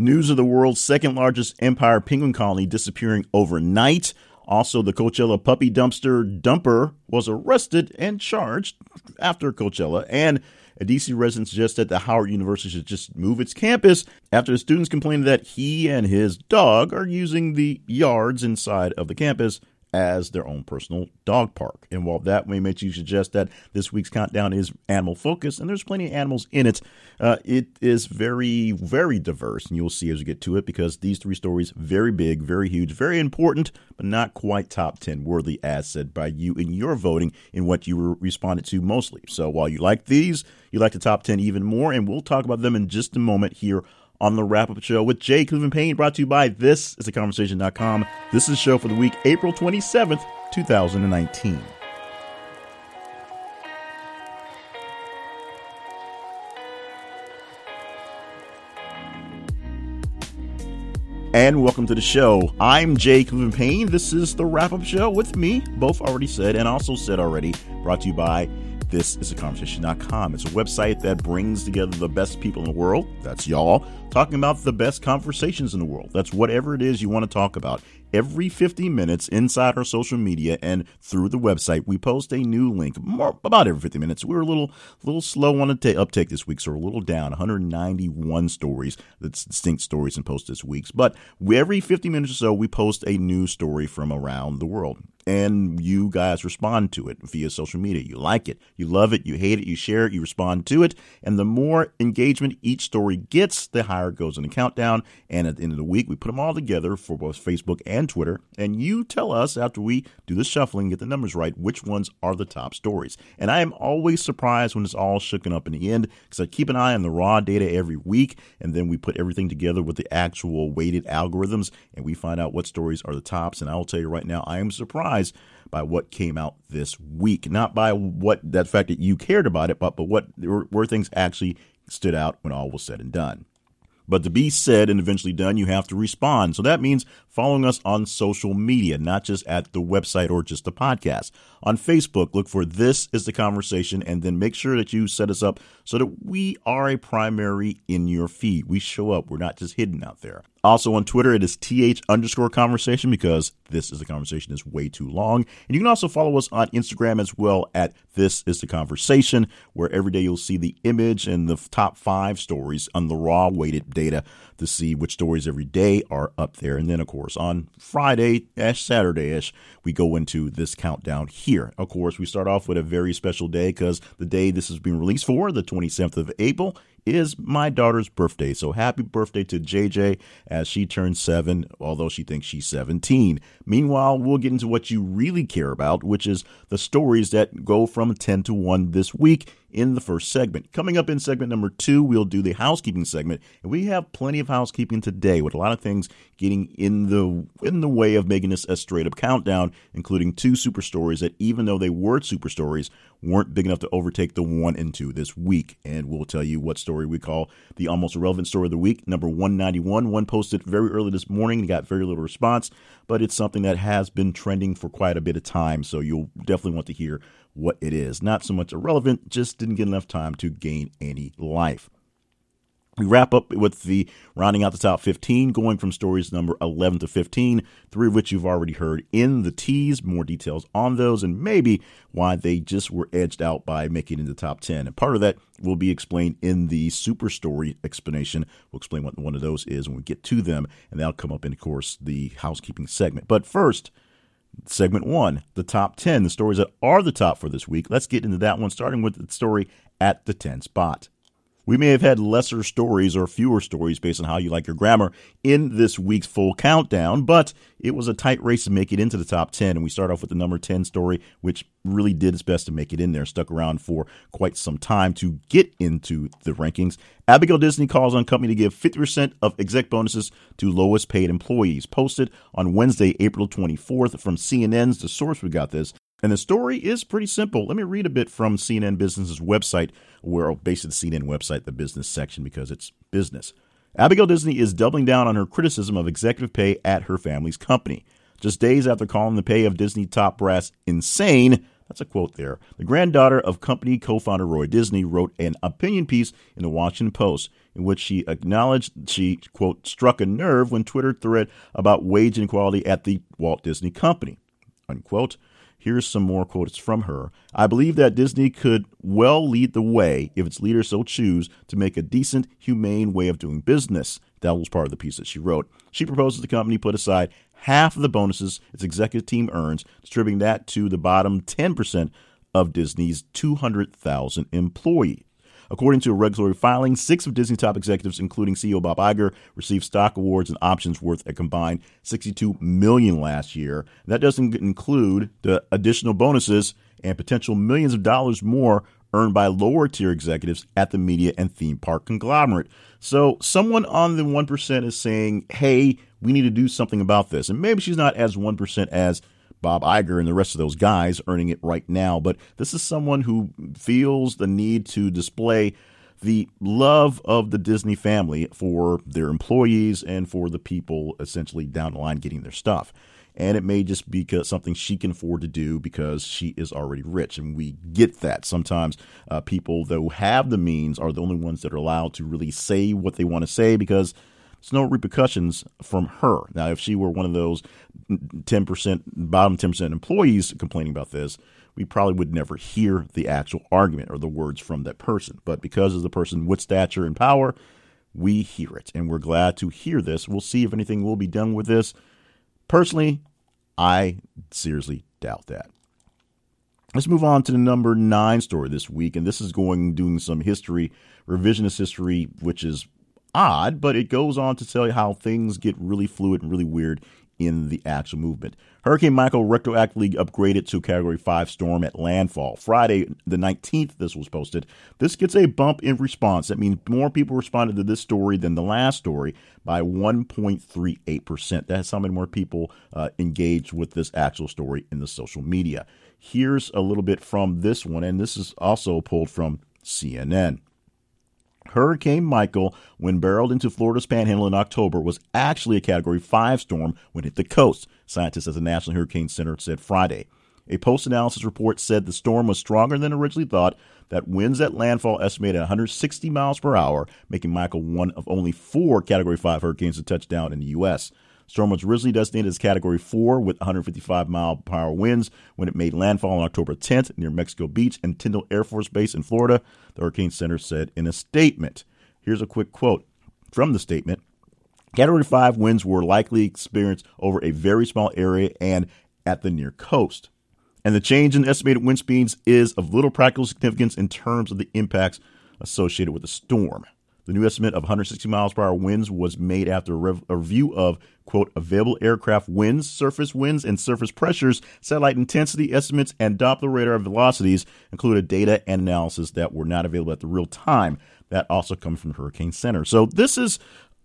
News of the world's second largest emperor penguin colony disappearing overnight. Also, the Coachella puppy dumpster dumper was arrested and charged after Coachella. And a DC resident suggests that Howard University should just move its campus after the students complained that he and his dog are using the yards inside of the campus as their own personal dog park. And while that may make you suggest that this week's countdown is animal focused, and there's plenty of animals in it, uh, it is very, very diverse. And you'll see as we get to it because these three stories, very big, very huge, very important, but not quite top 10 worthy, as said by you in your voting in what you responded to mostly. So while you like these, you like the top 10 even more, and we'll talk about them in just a moment here on the wrap up show with Jay Cleveland Payne, brought to you by This is a Conversation.com. This is the show for the week, April 27th, 2019. And welcome to the show. I'm Jay Cleveland Payne. This is the wrap up show with me, both already said and also said already, brought to you by this is a conversation.com. It's a website that brings together the best people in the world. That's y'all talking about the best conversations in the world. That's whatever it is you want to talk about every 50 minutes inside our social media and through the website we post a new link more, about every 50 minutes we are a little little slow on the t- uptake this week so we're a little down 191 stories that's distinct stories and posts this week but every 50 minutes or so we post a new story from around the world and you guys respond to it via social media. You like it, you love it, you hate it, you share it, you respond to it. And the more engagement each story gets, the higher it goes in the countdown. And at the end of the week, we put them all together for both Facebook and Twitter. And you tell us after we do the shuffling, get the numbers right, which ones are the top stories. And I am always surprised when it's all shooken up in the end because I keep an eye on the raw data every week. And then we put everything together with the actual weighted algorithms and we find out what stories are the tops. And I will tell you right now, I am surprised surprised by what came out this week. Not by what that fact that you cared about it, but but what where things actually stood out when all was said and done. But to be said and eventually done, you have to respond. So that means following us on social media, not just at the website or just the podcast. On Facebook, look for This is the Conversation and then make sure that you set us up so that we are a primary in your feed. We show up. We're not just hidden out there. Also on Twitter, it is th underscore conversation because this is the conversation is way too long. And you can also follow us on Instagram as well at this is the conversation, where every day you'll see the image and the top five stories on the raw weighted data to see which stories every day are up there. And then, of course, on Friday eh, ish, Saturday ish, we go into this countdown here. Of course, we start off with a very special day because the day this is being released for, the 27th of April, is my daughter's birthday. So happy birthday to JJ as she turns seven, although she thinks she's 17. Meanwhile, we'll get into what you really care about, which is the stories that go from 10 to 1 this week in the first segment. Coming up in segment number two, we'll do the housekeeping segment, and we have plenty of housekeeping today with a lot of things getting in the in the way of making this a straight up countdown, including two super stories that, even though they were super stories, weren't big enough to overtake the one and two this week. And we'll tell you what story we call the almost irrelevant story of the week, number 191. One posted very early this morning, and got very little response, but it's something that has been trending for quite a bit of time, so you'll definitely want to hear what it is. Not so much irrelevant, just didn't get enough time to gain any life. We wrap up with the rounding out the top 15, going from stories number 11 to 15, three of which you've already heard in the tease. More details on those and maybe why they just were edged out by making it in the top 10. And part of that will be explained in the super story explanation. We'll explain what one of those is when we get to them, and that'll come up in, of course, the housekeeping segment. But first, segment one, the top 10, the stories that are the top for this week. Let's get into that one, starting with the story at the 10 spot. We may have had lesser stories or fewer stories based on how you like your grammar in this week's full countdown, but it was a tight race to make it into the top 10. And we start off with the number 10 story, which really did its best to make it in there, stuck around for quite some time to get into the rankings. Abigail Disney calls on company to give 50% of exec bonuses to lowest paid employees. Posted on Wednesday, April 24th from CNN's The Source, we got this. And the story is pretty simple. Let me read a bit from CNN Business's website, where oh, basically the CNN website, the business section, because it's business. Abigail Disney is doubling down on her criticism of executive pay at her family's company. Just days after calling the pay of Disney top brass insane, That's a quote there. The granddaughter of company co founder Roy Disney wrote an opinion piece in the Washington Post in which she acknowledged she, quote, struck a nerve when Twitter thread about wage inequality at the Walt Disney Company, unquote. Here's some more quotes from her. I believe that Disney could well lead the way if its leaders so choose to make a decent, humane way of doing business. That was part of the piece that she wrote. She proposes the company put aside half of the bonuses its executive team earns, distributing that to the bottom 10% of Disney's 200,000 employees. According to a regulatory filing, six of Disney's top executives, including CEO Bob Iger, received stock awards and options worth a combined 62 million last year. That doesn't include the additional bonuses and potential millions of dollars more earned by lower tier executives at the media and theme park conglomerate. So someone on the 1% is saying, hey, we need to do something about this. And maybe she's not as 1% as Bob Iger and the rest of those guys earning it right now. But this is someone who feels the need to display the love of the Disney family for their employees and for the people essentially down the line getting their stuff. And it may just be something she can afford to do because she is already rich. And we get that. Sometimes uh, people that have the means are the only ones that are allowed to really say what they want to say because there's no repercussions from her. Now, if she were one of those 10%, bottom 10% employees complaining about this, we probably would never hear the actual argument or the words from that person. But because of the person with stature and power, we hear it. And we're glad to hear this. We'll see if anything will be done with this. Personally, I seriously doubt that. Let's move on to the number nine story this week, and this is going doing some history, revisionist history, which is odd, but it goes on to tell you how things get really fluid and really weird in the actual movement. Hurricane Michael retroactively upgraded to Category 5 storm at landfall. Friday, the 19th, this was posted. This gets a bump in response. That means more people responded to this story than the last story by 1.38%. That's how many more people uh, engaged with this actual story in the social media. Here's a little bit from this one, and this is also pulled from CNN. Hurricane Michael, when barreled into Florida's panhandle in October, was actually a Category 5 storm when it hit the coast, scientists at the National Hurricane Center said Friday. A post analysis report said the storm was stronger than originally thought, that winds at landfall estimated 160 miles per hour, making Michael one of only four Category 5 hurricanes to touch down in the U.S. Storm was originally designated as Category 4 with 155 mile per hour winds when it made landfall on October 10th near Mexico Beach and Tyndall Air Force Base in Florida, the Hurricane Center said in a statement. Here's a quick quote from the statement. Category 5 winds were likely experienced over a very small area and at the near coast. And the change in estimated wind speeds is of little practical significance in terms of the impacts associated with the storm. The new estimate of 160 miles per hour winds was made after a, rev- a, review of, quote, available aircraft winds, surface winds, and surface pressures, satellite intensity estimates, and Doppler radar velocities included data and analysis that were not available at the real time. That also comes from Hurricane Center. So this is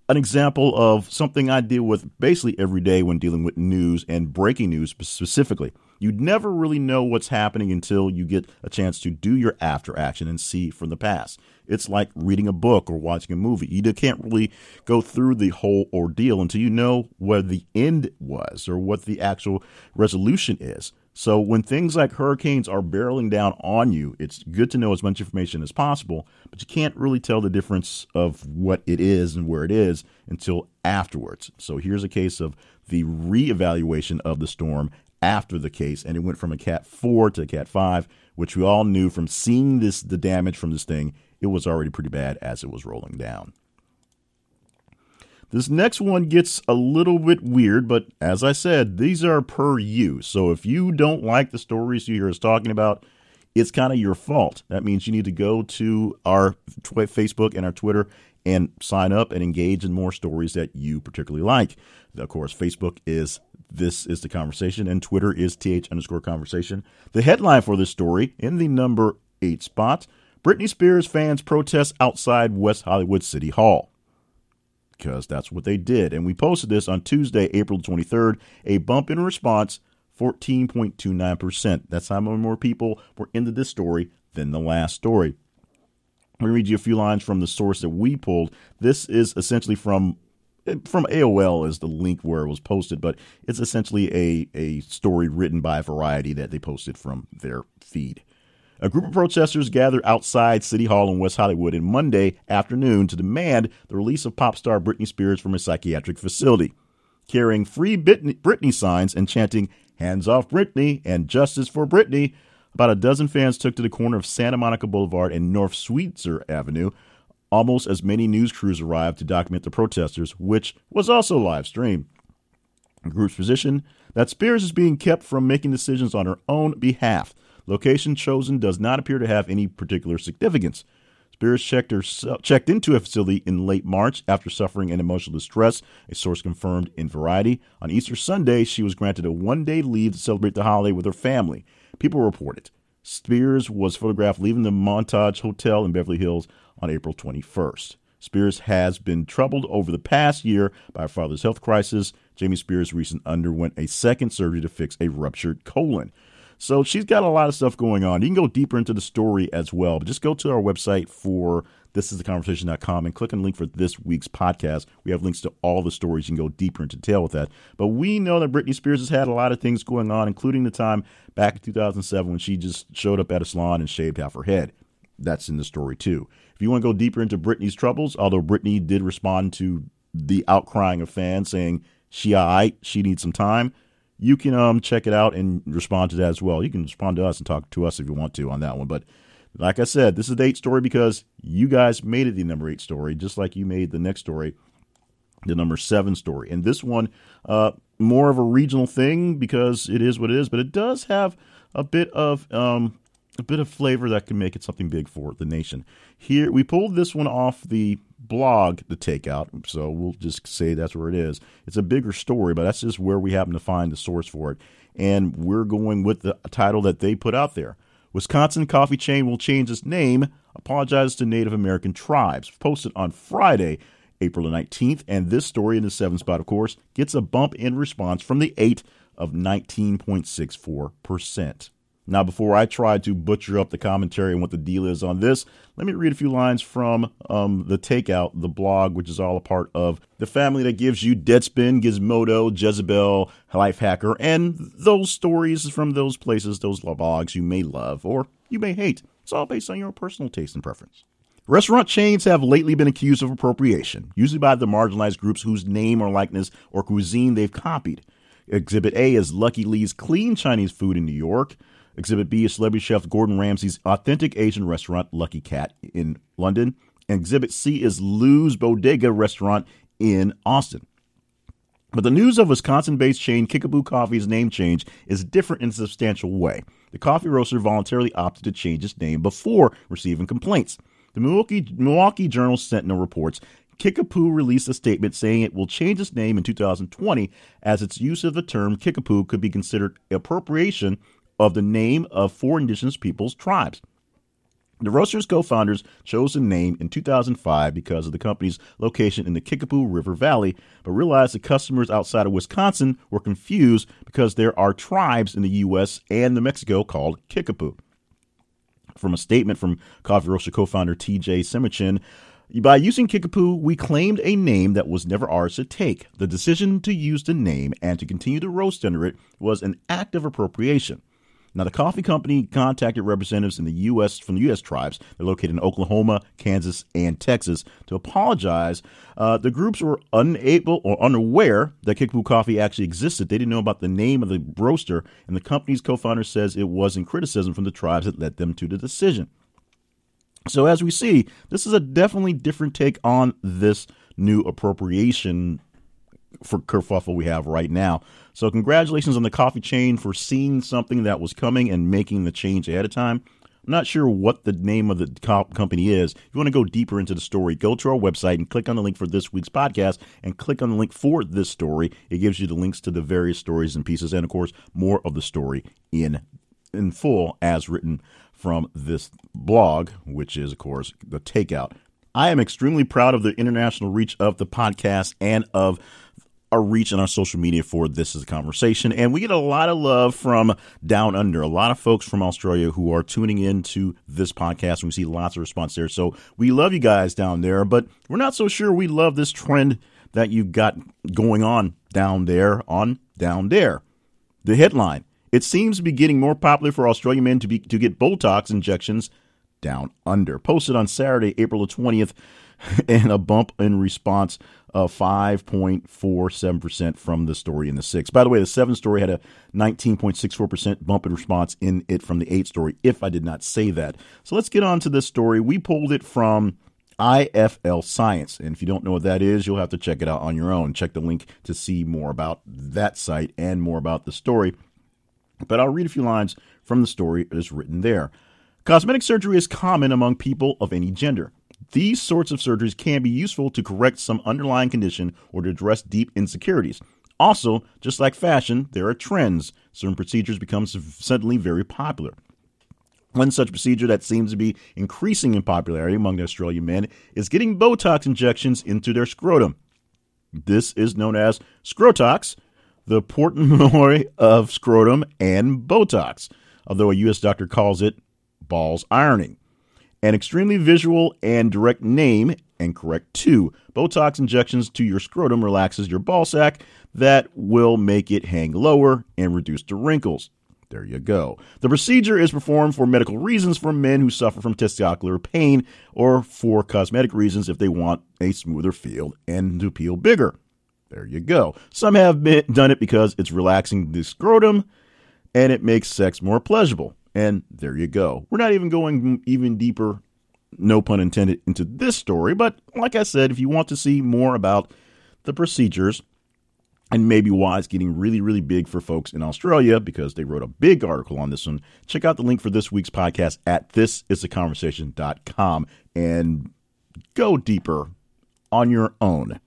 an example of something I deal with basically every day when dealing with news and breaking news specifically. You'd never really know what's happening until you get a chance to do your after action and see from the past. It's like reading a book or watching a movie. You can't really go through the whole ordeal until you know where the end was or what the actual resolution is. So when things like hurricanes are barreling down on you, it's good to know as much information as possible, but you can't really tell the difference of what it is and where it is until afterwards. So here's a case of the reevaluation of the storm after the case, and it went from a Cat 4 to a Cat 5, which we all knew from seeing this the damage from this thing, it was already pretty bad as it was rolling down. This next one gets a little bit weird, but as I said, these are per you. So if you don't like the stories you hear us talking about, it's kind of your fault. That means you need to go to our tw- Facebook and our Twitter and sign up and engage in more stories that you particularly like. Of course, Facebook is this is the conversation, and Twitter is th underscore conversation. The headline for this story in the number eight spot Britney Spears fans protest outside West Hollywood City Hall. Because that's what they did. And we posted this on Tuesday, April 23rd. A bump in response, 14.29%. That's how many more people were into this story than the last story. Let me read you a few lines from the source that we pulled. This is essentially from from AOL is the link where it was posted, but it's essentially a, a story written by Variety that they posted from their feed. A group of protesters gathered outside City Hall in West Hollywood on Monday afternoon to demand the release of pop star Britney Spears from a psychiatric facility. Carrying free Britney signs and chanting, Hands off Britney and Justice for Britney, about a dozen fans took to the corner of Santa Monica Boulevard and North Sweetzer Avenue. Almost as many news crews arrived to document the protesters, which was also live streamed. The group's position that Spears is being kept from making decisions on her own behalf. Location chosen does not appear to have any particular significance. Spears checked, checked into a facility in late March after suffering an emotional distress, a source confirmed in Variety. On Easter Sunday, she was granted a one day leave to celebrate the holiday with her family. People reported. Spears was photographed leaving the Montage Hotel in Beverly Hills on April 21st. Spears has been troubled over the past year by her father's health crisis. Jamie Spears recently underwent a second surgery to fix a ruptured colon. So she's got a lot of stuff going on. You can go deeper into the story as well, but just go to our website for thisistheconversation.com and click on the link for this week's podcast. We have links to all the stories. You can go deeper into detail with that. But we know that Britney Spears has had a lot of things going on, including the time back in 2007 when she just showed up at a salon and shaved half her head. That's in the story too. If you want to go deeper into Britney's troubles, although Britney did respond to the outcrying of fans saying she all right, she needs some time, you can um check it out and respond to that as well. You can respond to us and talk to us if you want to on that one. But like I said, this is the eight story because you guys made it the number eight story, just like you made the next story the number seven story. And this one, uh, more of a regional thing because it is what it is, but it does have a bit of um, a bit of flavor that can make it something big for the nation. Here, we pulled this one off the blog, The Takeout, so we'll just say that's where it is. It's a bigger story, but that's just where we happen to find the source for it. And we're going with the title that they put out there Wisconsin coffee chain will change its name, apologizes to Native American tribes. Posted on Friday, April the 19th. And this story in the seven spot, of course, gets a bump in response from the eight of 19.64%. Now, before I try to butcher up the commentary and what the deal is on this, let me read a few lines from um, the Takeout, the blog, which is all a part of the family that gives you Deadspin, Gizmodo, Jezebel, Lifehacker, and those stories from those places, those blogs you may love or you may hate. It's all based on your personal taste and preference. Restaurant chains have lately been accused of appropriation, usually by the marginalized groups whose name or likeness or cuisine they've copied. Exhibit A is Lucky Lee's Clean Chinese Food in New York. Exhibit B is celebrity chef Gordon Ramsay's authentic Asian restaurant, Lucky Cat, in London. And Exhibit C is Lou's Bodega restaurant in Austin. But the news of Wisconsin based chain Kickapoo Coffee's name change is different in a substantial way. The coffee roaster voluntarily opted to change its name before receiving complaints. The Milwaukee, Milwaukee Journal Sentinel reports Kickapoo released a statement saying it will change its name in 2020 as its use of the term Kickapoo could be considered appropriation of the name of four indigenous peoples' tribes. The Roasters co founders chose the name in 2005 because of the company's location in the Kickapoo River Valley, but realized that customers outside of Wisconsin were confused because there are tribes in the U.S. and New Mexico called Kickapoo. From a statement from Coffee Roaster co founder TJ Semanchin, by using Kickapoo, we claimed a name that was never ours to take. The decision to use the name and to continue to roast under it was an act of appropriation. Now, the coffee company contacted representatives in the U.S. from the U.S. tribes. They're located in Oklahoma, Kansas, and Texas to apologize. Uh, the groups were unable or unaware that Kickapoo Coffee actually existed. They didn't know about the name of the roaster, and the company's co-founder says it was in criticism from the tribes that led them to the decision. So, as we see, this is a definitely different take on this new appropriation for kerfuffle we have right now. So congratulations on the coffee chain for seeing something that was coming and making the change ahead of time. I'm not sure what the name of the company is. If you want to go deeper into the story, go to our website and click on the link for this week's podcast and click on the link for this story. It gives you the links to the various stories and pieces and of course more of the story in in full as written from this blog, which is of course the takeout. I am extremely proud of the international reach of the podcast and of our reach on our social media for this is a conversation and we get a lot of love from down under a lot of folks from australia who are tuning in to this podcast and we see lots of response there so we love you guys down there but we're not so sure we love this trend that you've got going on down there on down there. The headline It seems to be getting more popular for Australian men to, be, to get Botox injections down under. Posted on Saturday, April the 20th, and a bump in response of 5.47% from the story in the six. By the way, the seven story had a 19.64% bump in response in it from the eight story, if I did not say that. So let's get on to this story. We pulled it from IFL Science. And if you don't know what that is, you'll have to check it out on your own. Check the link to see more about that site and more about the story. But I'll read a few lines from the story as written there. Cosmetic surgery is common among people of any gender. These sorts of surgeries can be useful to correct some underlying condition or to address deep insecurities. Also, just like fashion, there are trends. Certain procedures become suddenly very popular. One such procedure that seems to be increasing in popularity among Australian men is getting Botox injections into their scrotum. This is known as scrotox, the portmanteau of scrotum and Botox, although a U.S. doctor calls it balls ironing. An extremely visual and direct name, and correct too. Botox injections to your scrotum relaxes your ball sack that will make it hang lower and reduce the wrinkles. There you go. The procedure is performed for medical reasons for men who suffer from testicular pain or for cosmetic reasons if they want a smoother feel and to peel bigger. There you go. Some have been, done it because it's relaxing the scrotum and it makes sex more pleasurable. And there you go. We're not even going even deeper, no pun intended, into this story. But like I said, if you want to see more about the procedures, and maybe why it's getting really, really big for folks in Australia because they wrote a big article on this one. Check out the link for this week's podcast at thisisaconversation.com and go deeper on your own,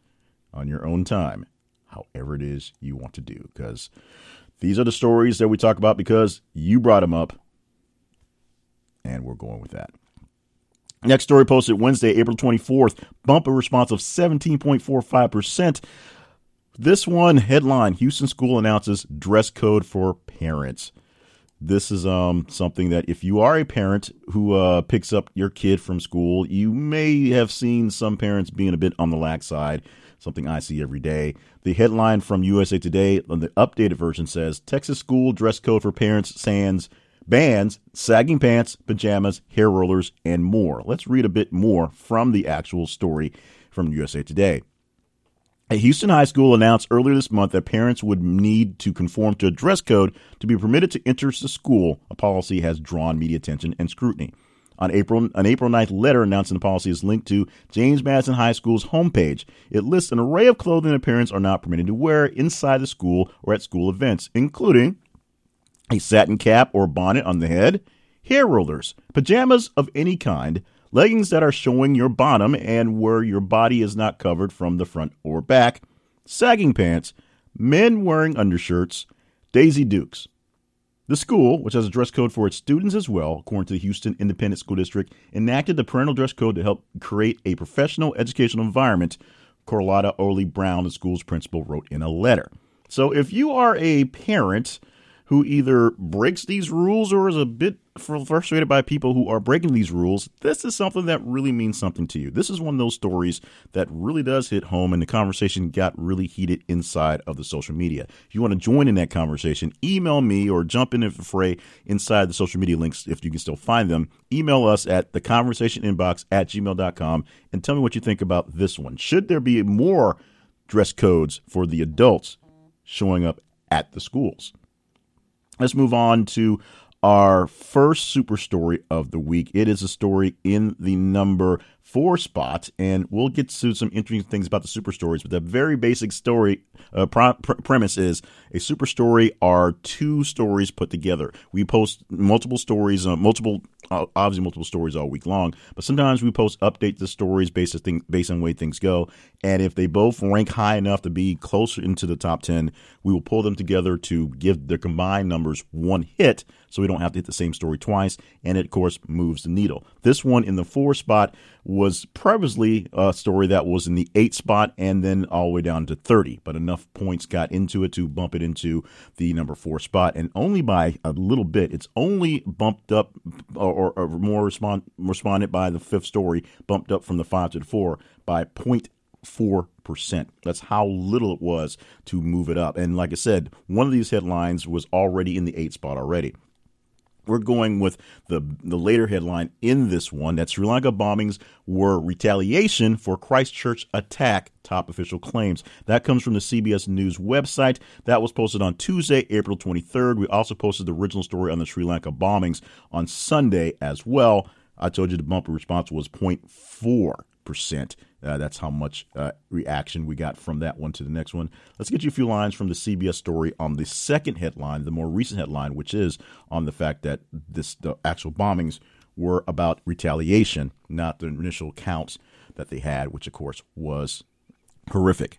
on your own time, however it is you want to do. Because these are the stories that we talk about because you brought them up, and we're going with that. Next story posted Wednesday, April 24th, bumper response of 17.45%. This one headline Houston school announces dress code for parents. This is um something that if you are a parent who uh, picks up your kid from school, you may have seen some parents being a bit on the lax side. Something I see every day. The headline from USA Today, on the updated version, says Texas school dress code for parents sans bans sagging pants, pajamas, hair rollers, and more. Let's read a bit more from the actual story from USA Today. A Houston high school announced earlier this month that parents would need to conform to a dress code to be permitted to enter the school. A policy has drawn media attention and scrutiny. On April, an April 9th letter announcing the policy is linked to James Madison High School's homepage. It lists an array of clothing that parents are not permitted to wear inside the school or at school events, including a satin cap or bonnet on the head, hair rollers, pajamas of any kind, leggings that are showing your bottom and where your body is not covered from the front or back, sagging pants, men wearing undershirts, Daisy Dukes. The school, which has a dress code for its students as well, according to the Houston Independent School District, enacted the parental dress code to help create a professional educational environment, Carlotta Outley Brown, the school's principal, wrote in a letter. So if you are a parent who either breaks these rules or is a bit frustrated by people who are breaking these rules, this is something that really means something to you. This is one of those stories that really does hit home, and the conversation got really heated inside of the social media. If you want to join in that conversation, email me or jump in the fray inside the social media links if you can still find them. Email us at the conversation inbox at gmail.com and tell me what you think about this one. Should there be more dress codes for the adults showing up at the schools? Let's move on to our first super story of the week. It is a story in the number four spot, and we'll get to some interesting things about the super stories. But the very basic story uh, pr- premise is a super story are two stories put together. We post multiple stories, uh, multiple obviously multiple stories all week long, but sometimes we post update the stories based on thing, based on way things go. And if they both rank high enough to be closer into the top ten, we will pull them together to give their combined numbers one hit, so we don't have to hit the same story twice. And it of course moves the needle. This one in the four spot was previously a story that was in the eight spot and then all the way down to 30, but enough points got into it to bump it into the number four spot. And only by a little bit, it's only bumped up or, or more respond, responded by the fifth story, bumped up from the five to the four by 4%. That's how little it was to move it up. And like I said, one of these headlines was already in the eight spot already. We're going with the the later headline in this one that Sri Lanka bombings were retaliation for Christchurch attack, top official claims. That comes from the CBS News website. That was posted on Tuesday, April 23rd. We also posted the original story on the Sri Lanka bombings on Sunday as well. I told you the bumper response was 0.4 percent. Uh, that's how much uh, reaction we got from that one to the next one. Let's get you a few lines from the CBS story on the second headline, the more recent headline, which is on the fact that this the actual bombings were about retaliation, not the initial counts that they had, which of course was horrific.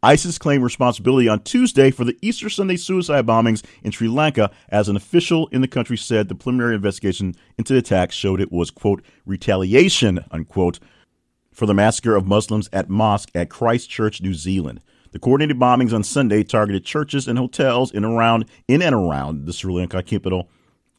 ISIS claimed responsibility on Tuesday for the Easter Sunday suicide bombings in Sri Lanka, as an official in the country said the preliminary investigation into the attack showed it was, quote, retaliation, unquote, for the massacre of Muslims at mosque at Christchurch, New Zealand. The coordinated bombings on Sunday targeted churches and hotels in around in and around the Sri Lanka capital,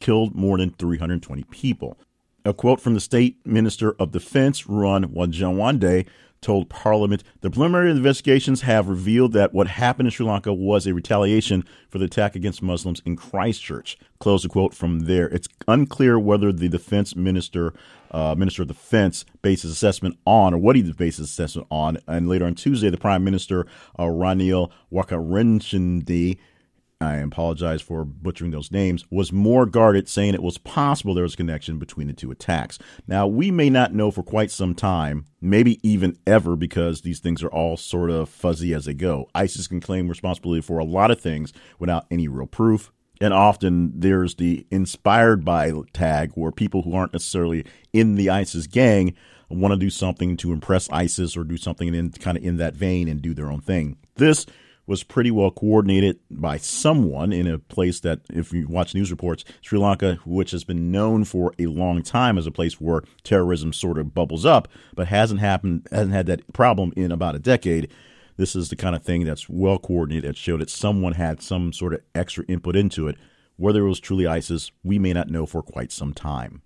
killed more than 320 people. A quote from the State Minister of Defense, Ruwan Wijewardene, told Parliament the preliminary investigations have revealed that what happened in Sri Lanka was a retaliation for the attack against Muslims in Christchurch. Close the quote from there. It's unclear whether the defense minister, uh, minister of defense, based his assessment on, or what he based his assessment on. And later on Tuesday, the prime minister, uh, Ranil Wickremesinghe, I apologize for butchering those names, was more guarded, saying it was possible there was a connection between the two attacks. Now, we may not know for quite some time, maybe even ever, because these things are all sort of fuzzy as they go. ISIS can claim responsibility for a lot of things without any real proof. And often there's the inspired by tag where people who aren't necessarily in the ISIS gang want to do something to impress ISIS or do something in kind of in that vein and do their own thing. This was pretty well coordinated by someone in a place that, if you watch news reports, Sri Lanka, which has been known for a long time as a place where terrorism sort of bubbles up, but hasn't happened, hasn't had that problem in about a decade. This is the kind of thing that's well coordinated that showed that someone had some sort of extra input into it. Whether it was truly ISIS, we may not know for quite some time.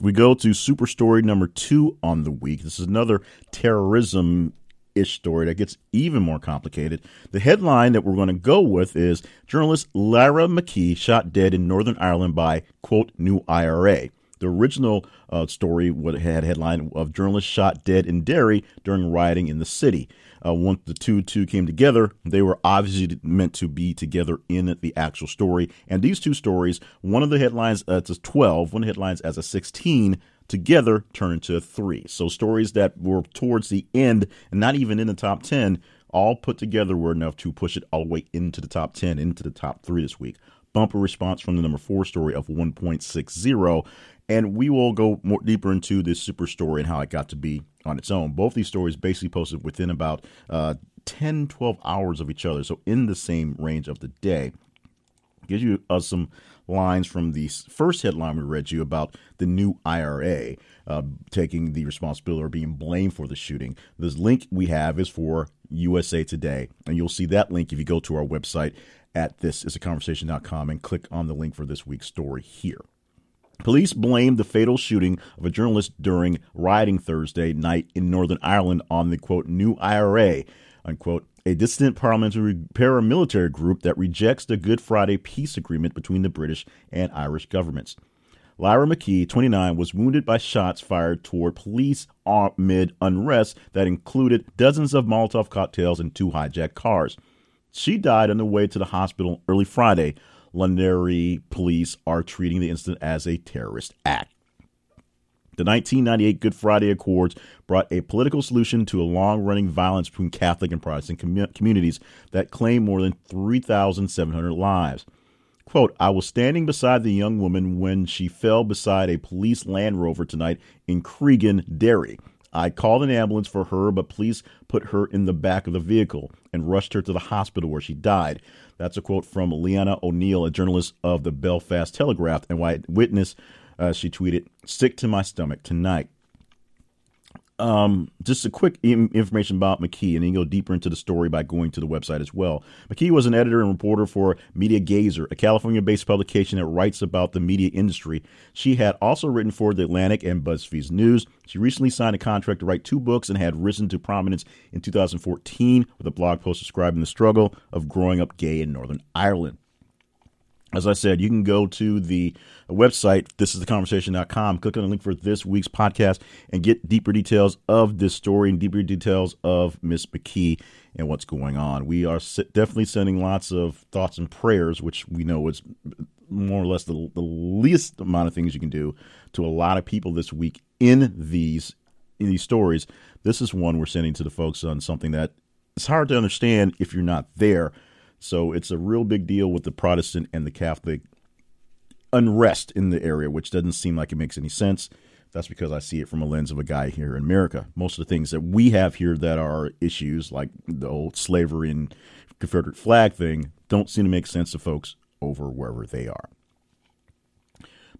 We go to super story number two on the week. This is another terrorism ish story that gets even more complicated. The headline that we're going to go with is journalist Lyra McKee shot dead in Northern Ireland by, quote, new IRA. The original uh, story had headline of journalist shot dead in Derry during rioting in the city. Uh, once the two two came together, they were obviously meant to be together in the actual story. And these two stories, one of the headlines as a 12, one of the headlines as a 16, together turn into three. So stories that were towards the end and not even in the top 10, all put together were enough to push it all the way into the top 10, into the top three this week. Bumper response from the number four story of 1.60. And we will go more deeper into this super story and how it got to be on its own. Both these stories basically posted within about uh, 10, 12 hours of each other. So in the same range of the day. Gives you uh, some lines from the first headline we read you about the new IRA uh, taking the responsibility or being blamed for the shooting. This link we have is for USA Today, and you'll see that link if you go to our website at thisisaconversation.com and click on the link for this week's story here. Police blamed the fatal shooting of a journalist during rioting Thursday night in Northern Ireland on the quote new IRA unquote a dissident parliamentary paramilitary group that rejects the Good Friday peace agreement between the British and Irish governments. Lyra McKee, 29, was wounded by shots fired toward police amid unrest that included dozens of Molotov cocktails and two hijacked cars. She died on the way to the hospital early Friday. Londonderry police are treating the incident as a terrorist act. The 1998 Good Friday Accords brought a political solution to a long running violence between Catholic and Protestant com- communities that claimed more than 3,700 lives. Quote, I was standing beside the young woman when she fell beside a police Land Rover tonight in Creggan, Derry. I called an ambulance for her, but police put her in the back of the vehicle and rushed her to the hospital where she died. That's a quote from Leona O'Neill, a journalist of the Belfast Telegraph and White witness uh, she tweeted, Sick to my stomach tonight. Um, just a quick information about McKee, and then go deeper into the story by going to the website as well. McKee was an editor and reporter for Mediagazer, a California based publication that writes about the media industry. She had also written for The Atlantic and BuzzFeed News. She recently signed a contract to write two books and had risen to prominence in 2014 with a blog post describing the struggle of growing up gay in Northern Ireland as I said, you can go to the website, thisistheconversation.com, click on the link for this week's podcast, and get deeper details of this story and deeper details of Miss McKee and what's going on. We are definitely sending lots of thoughts and prayers, which we know is more or less the, the least amount of things you can do to a lot of people this week in these in these stories. This is one we're sending to the folks on something that it's hard to understand if you're not there so it's a real big deal with the Protestant and the Catholic unrest in the area, which doesn't seem like it makes any sense. That's because I see it from a lens of a guy here in America. Most of the things that we have here that are issues, like the old slavery and Confederate flag thing, don't seem to make sense to folks over wherever they are.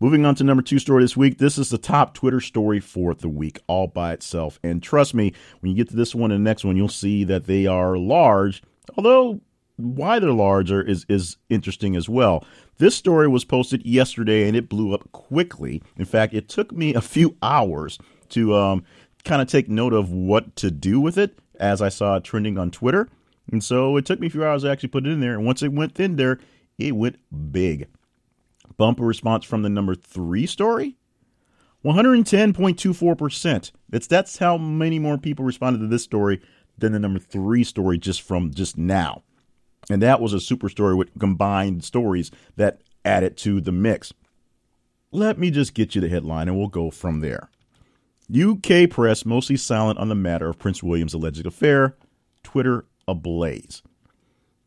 Moving on to number two story this week. This is the top Twitter story for the week, all by itself. And trust me, when you get to this one and the next one, you'll see that they are large, although why they're larger is is interesting as well. This story was posted yesterday and it blew up quickly. In fact, it took me a few hours to um, kind of take note of what to do with it as I saw it trending on Twitter. And so it took me a few hours to actually put it in there. And once it went in there, it went big. Bumper response from the number three story 110.24%. That's, that's how many more people responded to this story than the number three story just from just now. And that was a super story with combined stories that added to the mix. Let me just get you the headline and we'll go from there. UK press mostly silent on the matter of Prince William's alleged affair, Twitter ablaze.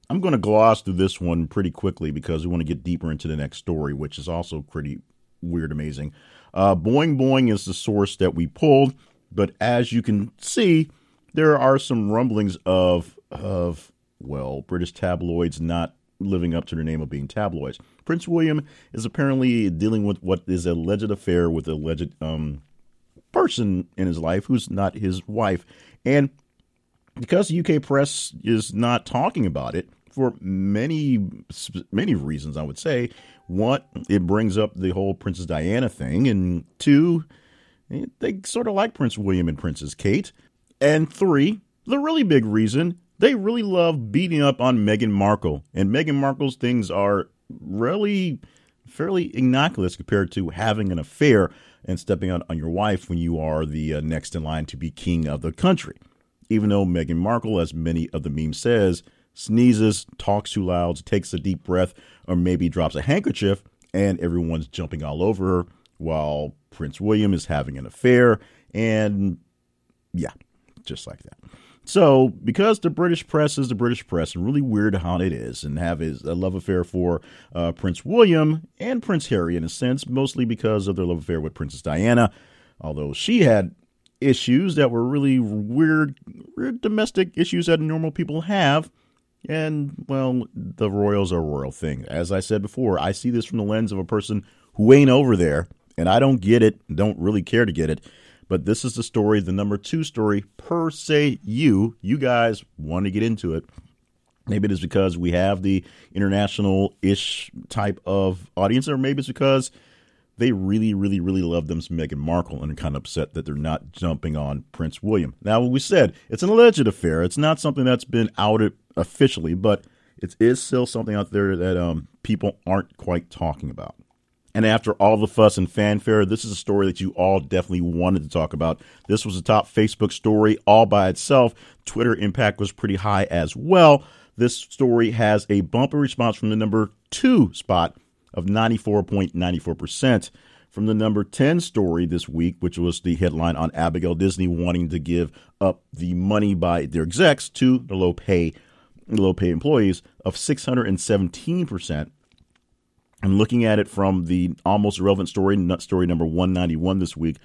I'm going to gloss through this one pretty quickly because we want to get deeper into the next story, which is also pretty weird, amazing. Uh, Boing Boing is the source that we pulled, but as you can see, there are some rumblings of of well, British tabloids not living up to their name of being tabloids. Prince William is apparently dealing with what is alleged affair with a alleged um, person in his life who's not his wife. And because the UK press is not talking about it for many many reasons, I would say. One, it brings up the whole Princess Diana thing, and two, they sort of like Prince William and Princess Kate. And three, the really big reason they really love beating up on Meghan Markle. And Meghan Markle's things are really fairly innocuous compared to having an affair and stepping out on your wife when you are the uh, next in line to be king of the country. Even though Meghan Markle, as many of the memes says, sneezes, talks too loud, takes a deep breath, or maybe drops a handkerchief, and everyone's jumping all over her while Prince William is having an affair. And yeah, just like that. So, because the British press is the British press, and really weird how it is, and have his a love affair for uh, Prince William and Prince Harry in a sense, mostly because of their love affair with Princess Diana, although she had issues that were really weird, weird domestic issues that normal people have. And, well, the royals are a royal thing. As I said before, I see this from the lens of a person who ain't over there, and I don't get it, don't really care to get it but this is the story, the number two story per se. You, you guys want to get into it. Maybe it is because we have the international ish type of audience, or maybe it's because they really, really, really love them some Meghan Markle and are kind of upset that they're not jumping on Prince William. Now, we said it's an alleged affair. It's not something that's been outed officially, but it is still something out there that um, people aren't quite talking about. And after all the fuss and fanfare, this is a story that you all definitely wanted to talk about. This was a top Facebook story all by itself. Twitter impact was pretty high as well. This story has a bumper response from the number two spot of 94.94%. From the number 10 story this week, which was the headline on Abigail Disney wanting to give up the money by their execs to the low pay low pay employees of 617%. And looking at it from the almost relevant story, story number 191 this week,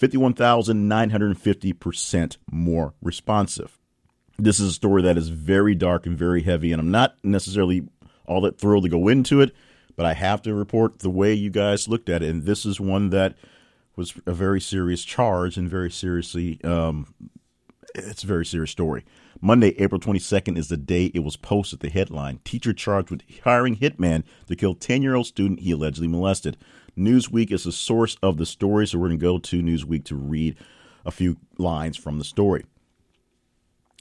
51,950% more responsive. This is a story that is very dark and very heavy, and I'm not necessarily all that thrilled to go into it, but I have to report the way you guys looked at it. And this is one that was a very serious charge and very seriously, um, it's a very serious story. Monday, April 22nd is the day it was posted. The headline Teacher charged with hiring hitman to kill 10 year old student he allegedly molested. Newsweek is the source of the story, so we're going to go to Newsweek to read a few lines from the story.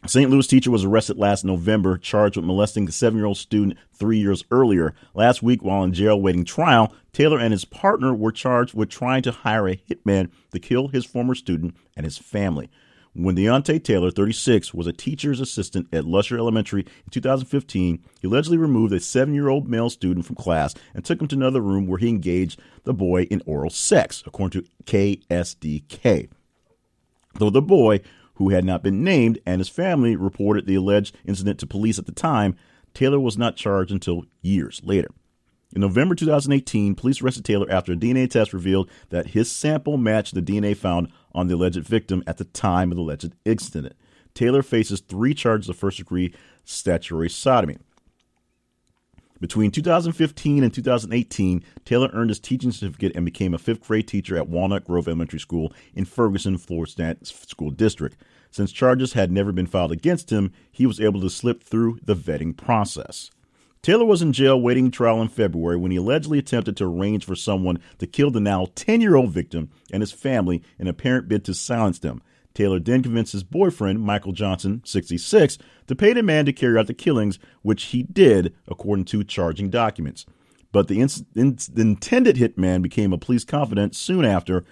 St. Louis teacher was arrested last November, charged with molesting a seven year old student three years earlier. Last week, while in jail waiting trial, Taylor and his partner were charged with trying to hire a hitman to kill his former student and his family. When Deontay Taylor, 36, was a teacher's assistant at Lusher Elementary in 2015, he allegedly removed a seven year old male student from class and took him to another room where he engaged the boy in oral sex, according to KSDK. Though the boy who had not been named, and his family reported the alleged incident to police at the time, Taylor was not charged until years later. In November 2018, police arrested Taylor after a DNA test revealed that his sample matched the DNA found on the alleged victim at the time of the alleged incident. Taylor faces three charges of first degree statutory sodomy. Between 2015 and 2018, Taylor earned his teaching certificate and became a fifth grade teacher at Walnut Grove Elementary School in Ferguson, Florissant School District. Since charges had never been filed against him, he was able to slip through the vetting process. Taylor was in jail waiting trial in February when he allegedly attempted to arrange for someone to kill the now 10 year old victim and his family in an apparent bid to silence them. Taylor then convinced his boyfriend, Michael Johnson, 66, to pay the man to carry out the killings, which he did, according to charging documents. But the, in- the intended hitman became a police confidant soon after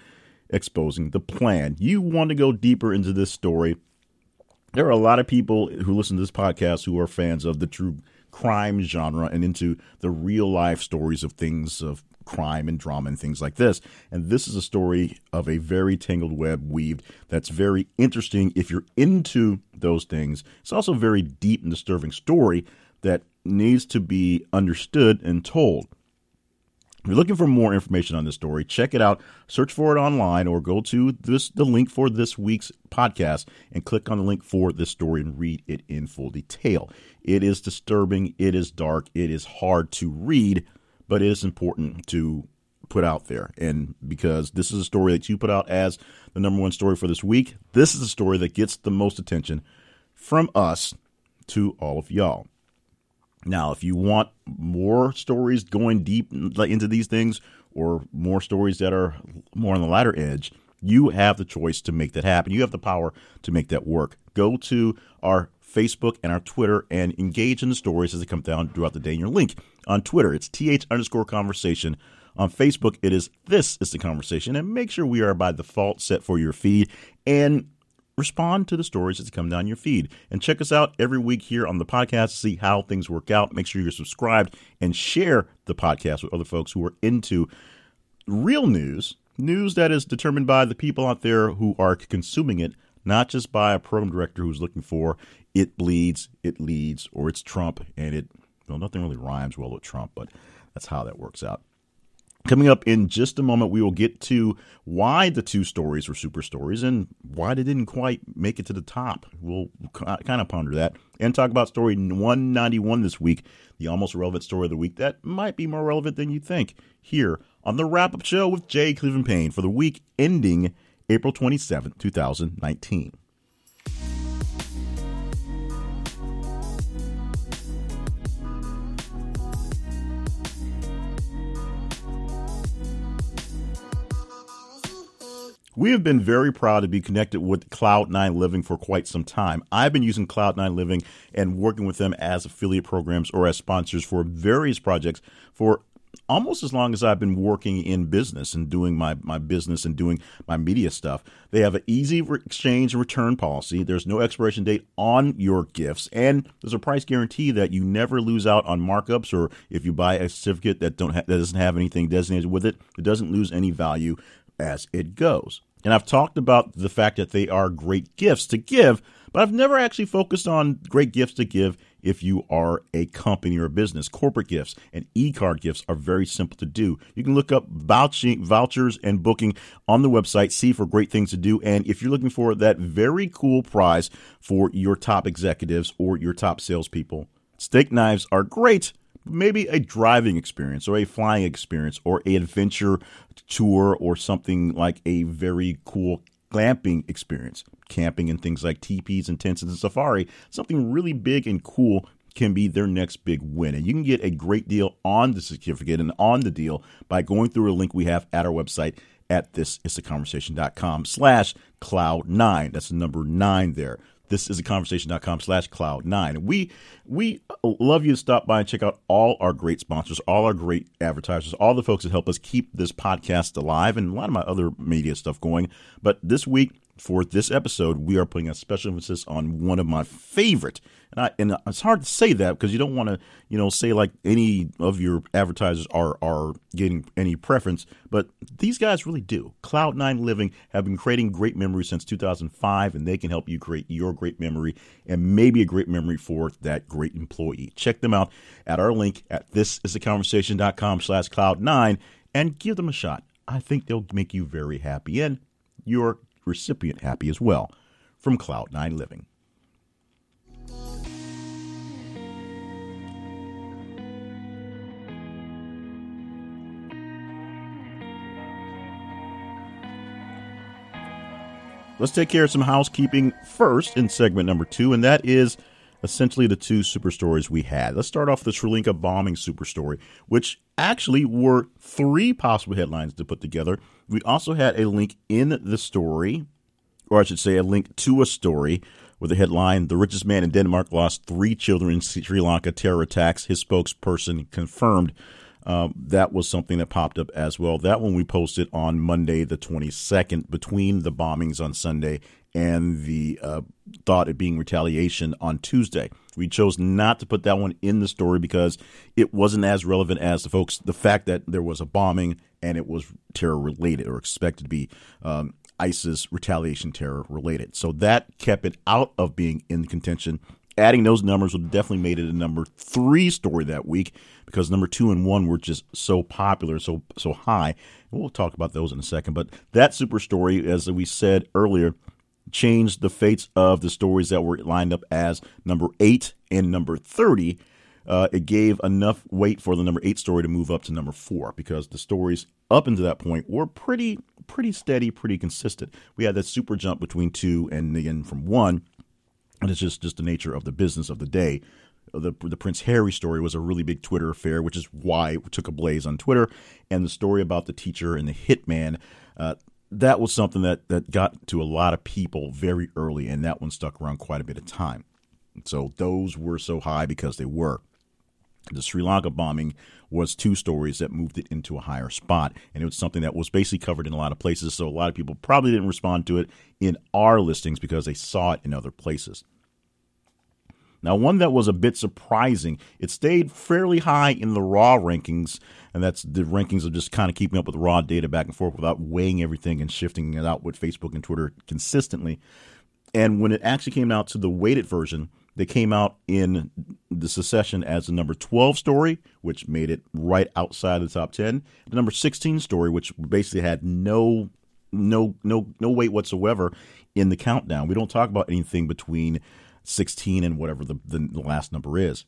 exposing the plan. You want to go deeper into this story. There are a lot of people who listen to this podcast who are fans of the true crime genre and into the real life stories of things of crime and drama and things like this. And this is a story of a very tangled web weaved that's very interesting if you're into those things. It's also a very deep and disturbing story that needs to be understood and told. If you're looking for more information on this story, check it out. Search for it online or go to this the link for this week's podcast and click on the link for this story and read it in full detail. It is disturbing, it is dark, it is hard to read, but it is important to put out there. And because this is a story that you put out as the number one story for this week, this is a story that gets the most attention from us to all of y'all. Now, if you want more stories going deep into these things or more stories that are more on the latter edge, you have the choice to make that happen. You have the power to make that work. Go to our Facebook and our Twitter and engage in the stories as they come down throughout the day in your link. On Twitter, it's th underscore conversation. On Facebook, it is This is the Conversation. And make sure we are by default set for your feed. And respond to the stories they come down your feed. And check us out every week here on the podcast to see how things work out. Make sure you're subscribed and share the podcast with other folks who are into real news, news that is determined by the people out there who are consuming it, not just by a program director who's looking for it bleeds, it leads, or it's Trump, and it, well, nothing really rhymes well with Trump, but that's how that works out. Coming up in just a moment, we will get to why the two stories were super stories and why they didn't quite make it to the top. We'll kind of ponder that and talk about story 191 this week, the almost relevant story of the week that might be more relevant than you think, here on the wrap up show with Jay Cleveland Payne for the week ending April 27, 2019. We have been very proud to be connected with Cloud9 Living for quite some time. I've been using Cloud9 Living and working with them as affiliate programs or as sponsors for various projects for almost as long as I've been working in business and doing my, my business and doing my media stuff. They have an easy exchange and return policy. There's no expiration date on your gifts, and there's a price guarantee that you never lose out on markups. Or if you buy a certificate that don't ha- that doesn't have anything designated with it, it doesn't lose any value as it goes. And I've talked about the fact that they are great gifts to give, but I've never actually focused on great gifts to give if you are a company or a business. Corporate gifts and e-card gifts are very simple to do. You can look up vouching, vouchers and booking on the website, see for great things to do. And if you're looking for that very cool prize for your top executives or your top salespeople, steak knives are great maybe a driving experience or a flying experience or a adventure tour or something like a very cool glamping experience, camping and things like teepees and tents and safari, something really big and cool can be their next big win. And you can get a great deal on the certificate and on the deal by going through a link we have at our website at thisisaconversation.com slash cloud nine. That's the number nine there. This is a conversation.com slash cloud nine. We we love you to stop by and check out all our great sponsors, all our great advertisers, all the folks that help us keep this podcast alive and a lot of my other media stuff going. But this week, for this episode, we are putting a special emphasis on one of my favorite and, I, and it's hard to say that because you don't want to, you know, say like any of your advertisers are are getting any preference, but these guys really do. Cloud9 Living have been creating great memories since 2005, and they can help you create your great memory and maybe a great memory for that great employee. Check them out at our link at thisisaconversation.com slash cloud9 and give them a shot. I think they'll make you very happy and your recipient happy as well from Cloud9 Living. Let's take care of some housekeeping first in segment number two, and that is essentially the two super stories we had. Let's start off the Sri Lanka bombing super story, which actually were three possible headlines to put together. We also had a link in the story, or I should say, a link to a story with the headline The richest man in Denmark lost three children in Sri Lanka terror attacks. His spokesperson confirmed um, that was something that popped up as well. That one we posted on Monday, the 22nd, between the bombings on Sunday and the uh, thought of being retaliation on Tuesday. We chose not to put that one in the story because it wasn't as relevant as the folks, the fact that there was a bombing and it was terror related or expected to be um, ISIS retaliation terror related. So that kept it out of being in contention adding those numbers would definitely made it a number three story that week because number two and one were just so popular, so so high. We'll talk about those in a second. But that super story, as we said earlier, changed the fates of the stories that were lined up as number eight and number thirty. Uh, it gave enough weight for the number eight story to move up to number four because the stories up until that point were pretty pretty steady, pretty consistent. We had that super jump between two and again from one and it's just just the nature of the business of the day. The, the Prince Harry story was a really big Twitter affair, which is why it took a blaze on Twitter. And the story about the teacher and the hitman, uh, that was something that, that got to a lot of people very early, and that one stuck around quite a bit of time. So those were so high because they were. The Sri Lanka bombing was two stories that moved it into a higher spot. And it was something that was basically covered in a lot of places. So a lot of people probably didn't respond to it in our listings because they saw it in other places. Now, one that was a bit surprising, it stayed fairly high in the raw rankings, and that's the rankings of just kind of keeping up with raw data back and forth without weighing everything and shifting it out with Facebook and Twitter consistently. And when it actually came out to the weighted version, they came out in the secession as the number 12 story, which made it right outside the top 10. The number 16 story, which basically had no no no no weight whatsoever in the countdown. We don't talk about anything between 16 and whatever the, the, last number is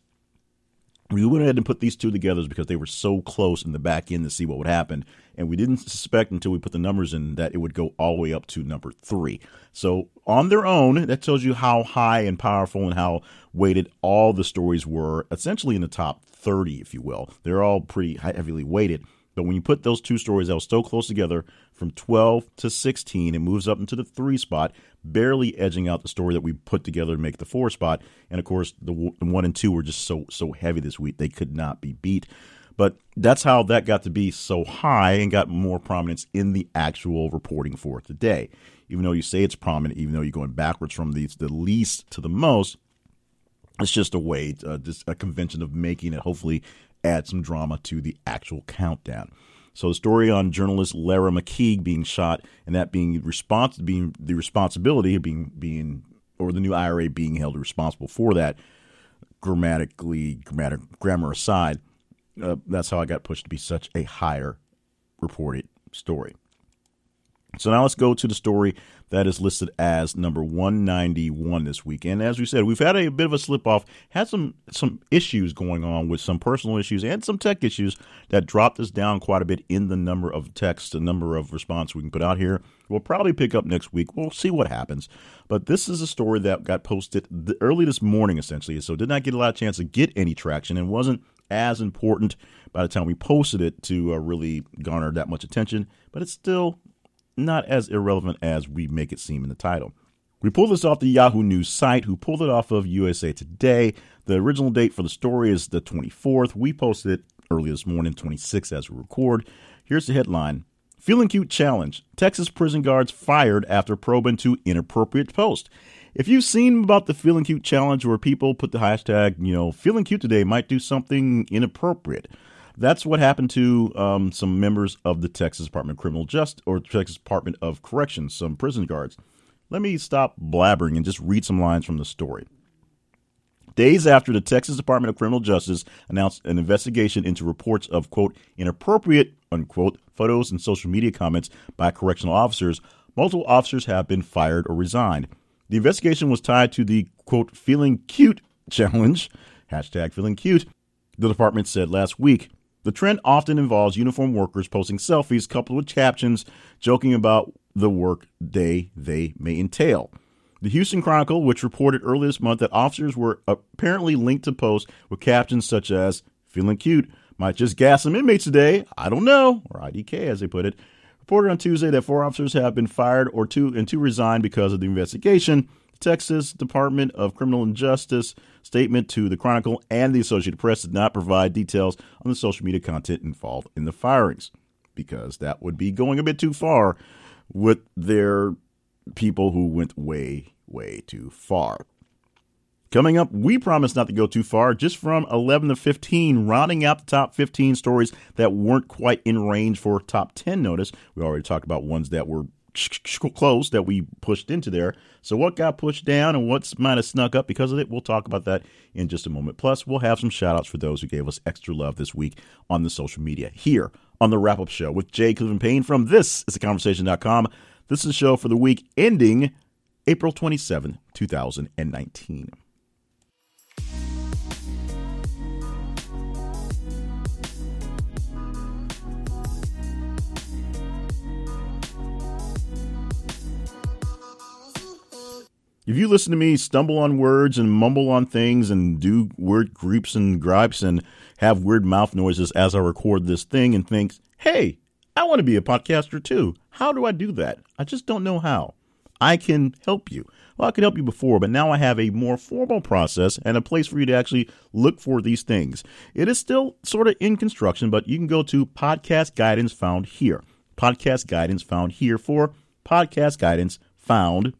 we went ahead and put these two together because they were so close in the back end to see what would happen. And we didn't suspect until we put the numbers in that it would go all the way up to number three. So, on their own, that tells you how high and powerful and how weighted all the stories were, essentially in the top 30, if you will. They're all pretty heavily weighted. But when you put those two stories that were so close together, from 12 to 16, it moves up into the three spot, barely edging out the story that we put together to make the four spot. And of course, the, one and two were just so so heavy this week they could not be beat. But that's how that got to be so high and got more prominence in the actual reporting for today. Even though you say it's prominent, even though you're going backwards from the, the least to the most, it's just a way, uh, just a convention of making it hopefully add some drama to the actual countdown. So the story on journalist Lyra McKee being shot and that being respons- being the responsibility of being being or the new IRA being held responsible for that grammatically grammatic grammar aside, uh, that's how I got pushed to be such a higher reported story. So now let's go to the story that is listed as number 191 this week. And as we said, we've had a, bit of a slip off, had some some issues going on with some personal issues and some tech issues that dropped us down quite a bit in the number of texts, the number of response we can put out here. We'll probably pick up next week. We'll see what happens. But this is a story that got posted early this morning, essentially, so did not get a lot of chance to get any traction and wasn't as important by the time we posted it to uh, really garner that much attention. But it's still not as irrelevant as we make it seem in the title. We pulled this off the Yahoo News site, who pulled it off of USA Today. The original date for the story is the 24th. We posted it early this morning, 26 as we record. Here's the headline Feeling Cute Challenge Texas prison guards fired after probing to inappropriate post. If you've seen about the Feeling Cute Challenge where people put the hashtag, you know, feeling cute today might do something inappropriate. That's what happened to um, some members of the Texas Department of Criminal Justice or Texas Department of Corrections, some prison guards. Let me stop blabbering and just read some lines from the story. Days after the Texas Department of Criminal Justice announced an investigation into reports of, quote, inappropriate, unquote, photos and social media comments by correctional officers, multiple officers have been fired or resigned. The investigation was tied to the, quote, feeling cute challenge, hashtag feeling cute, the department said last week. The trend often involves uniform workers posting selfies coupled with captions joking about the work day they may entail. The Houston Chronicle, which reported earlier this month that officers were apparently linked to posts with captions such as, feeling cute, might just gas some inmates today, I don't know, or IDK as they put it, reported on Tuesday that four officers have been fired or two and two resigned because of the investigation. Texas Department of Criminal Justice statement to the Chronicle and the Associated Press did not provide details on the social media content involved in the firings because that would be going a bit too far with their people who went way, way too far. Coming up, we promise not to go too far, just from 11 to 15, rounding out the top 15 stories that weren't quite in range for top 10 notice. We already talked about ones that were close that we pushed into there. So what got pushed down and what's might have snuck up because of it, we'll talk about that in just a moment. Plus, we'll have some shout outs for those who gave us extra love this week on the social media here on the wrap up show with Jay Cleveland Payne from this is the conversation.com. This is a show for the week ending April 27, 2019. If you listen to me stumble on words and mumble on things and do word groups and gripes and have weird mouth noises as I record this thing and think, hey, I want to be a podcaster too. How do I do that? I just don't know how. I can help you. Well, I could help you before, but now I have a more formal process and a place for you to actually look for these things. It is still sort of in construction, but you can go to podcast guidance found here. Podcast guidance found here for podcast guidance found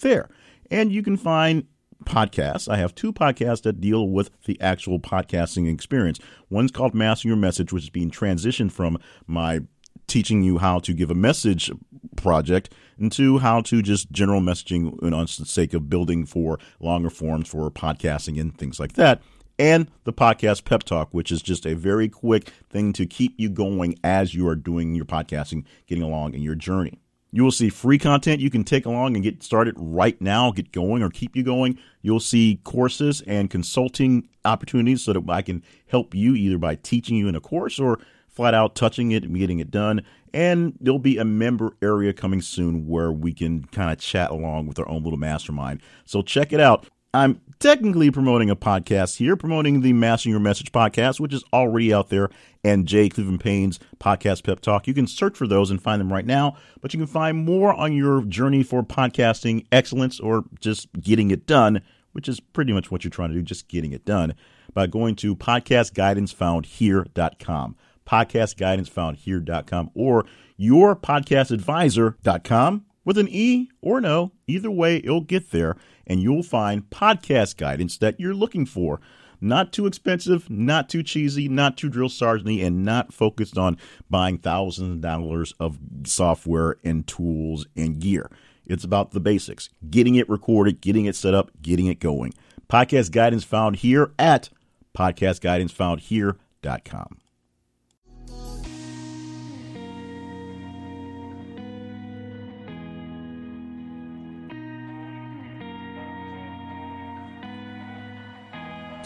there. And you can find podcasts. I have two podcasts that deal with the actual podcasting experience. One's called Mastering Your Message, which is being transitioned from my teaching you how to give a message project into how to just general messaging and on the sake of building for longer forms for podcasting and things like that. And the podcast Pep Talk, which is just a very quick thing to keep you going as you are doing your podcasting, getting along in your journey. You will see free content you can take along and get started right now, get going, or keep you going. You'll see courses and consulting opportunities so that I can help you either by teaching you in a course or flat out touching it and getting it done. And there'll be a member area coming soon where we can kind of chat along with our own little mastermind. So check it out. I'm technically promoting a podcast here, promoting the Mastering Your Message podcast, which is already out there, and Jay Cleveland Payne's podcast Pep Talk. You can search for those and find them right now, but you can find more on your journey for podcasting excellence or just getting it done, which is pretty much what you're trying to do, just getting it done, by going to podcastguidancefoundhere.com. Podcastguidancefoundhere.com or yourpodcastadvisor.com with an E or no. Either way, it'll get there and you'll find podcast guidance that you're looking for. Not too expensive, not too cheesy, not too drill sergeant and not focused on buying thousands of dollars of software and tools and gear. It's about the basics getting it recorded, getting it set up, getting it going. Podcast guidance found here at podcastguidancefoundhere.com.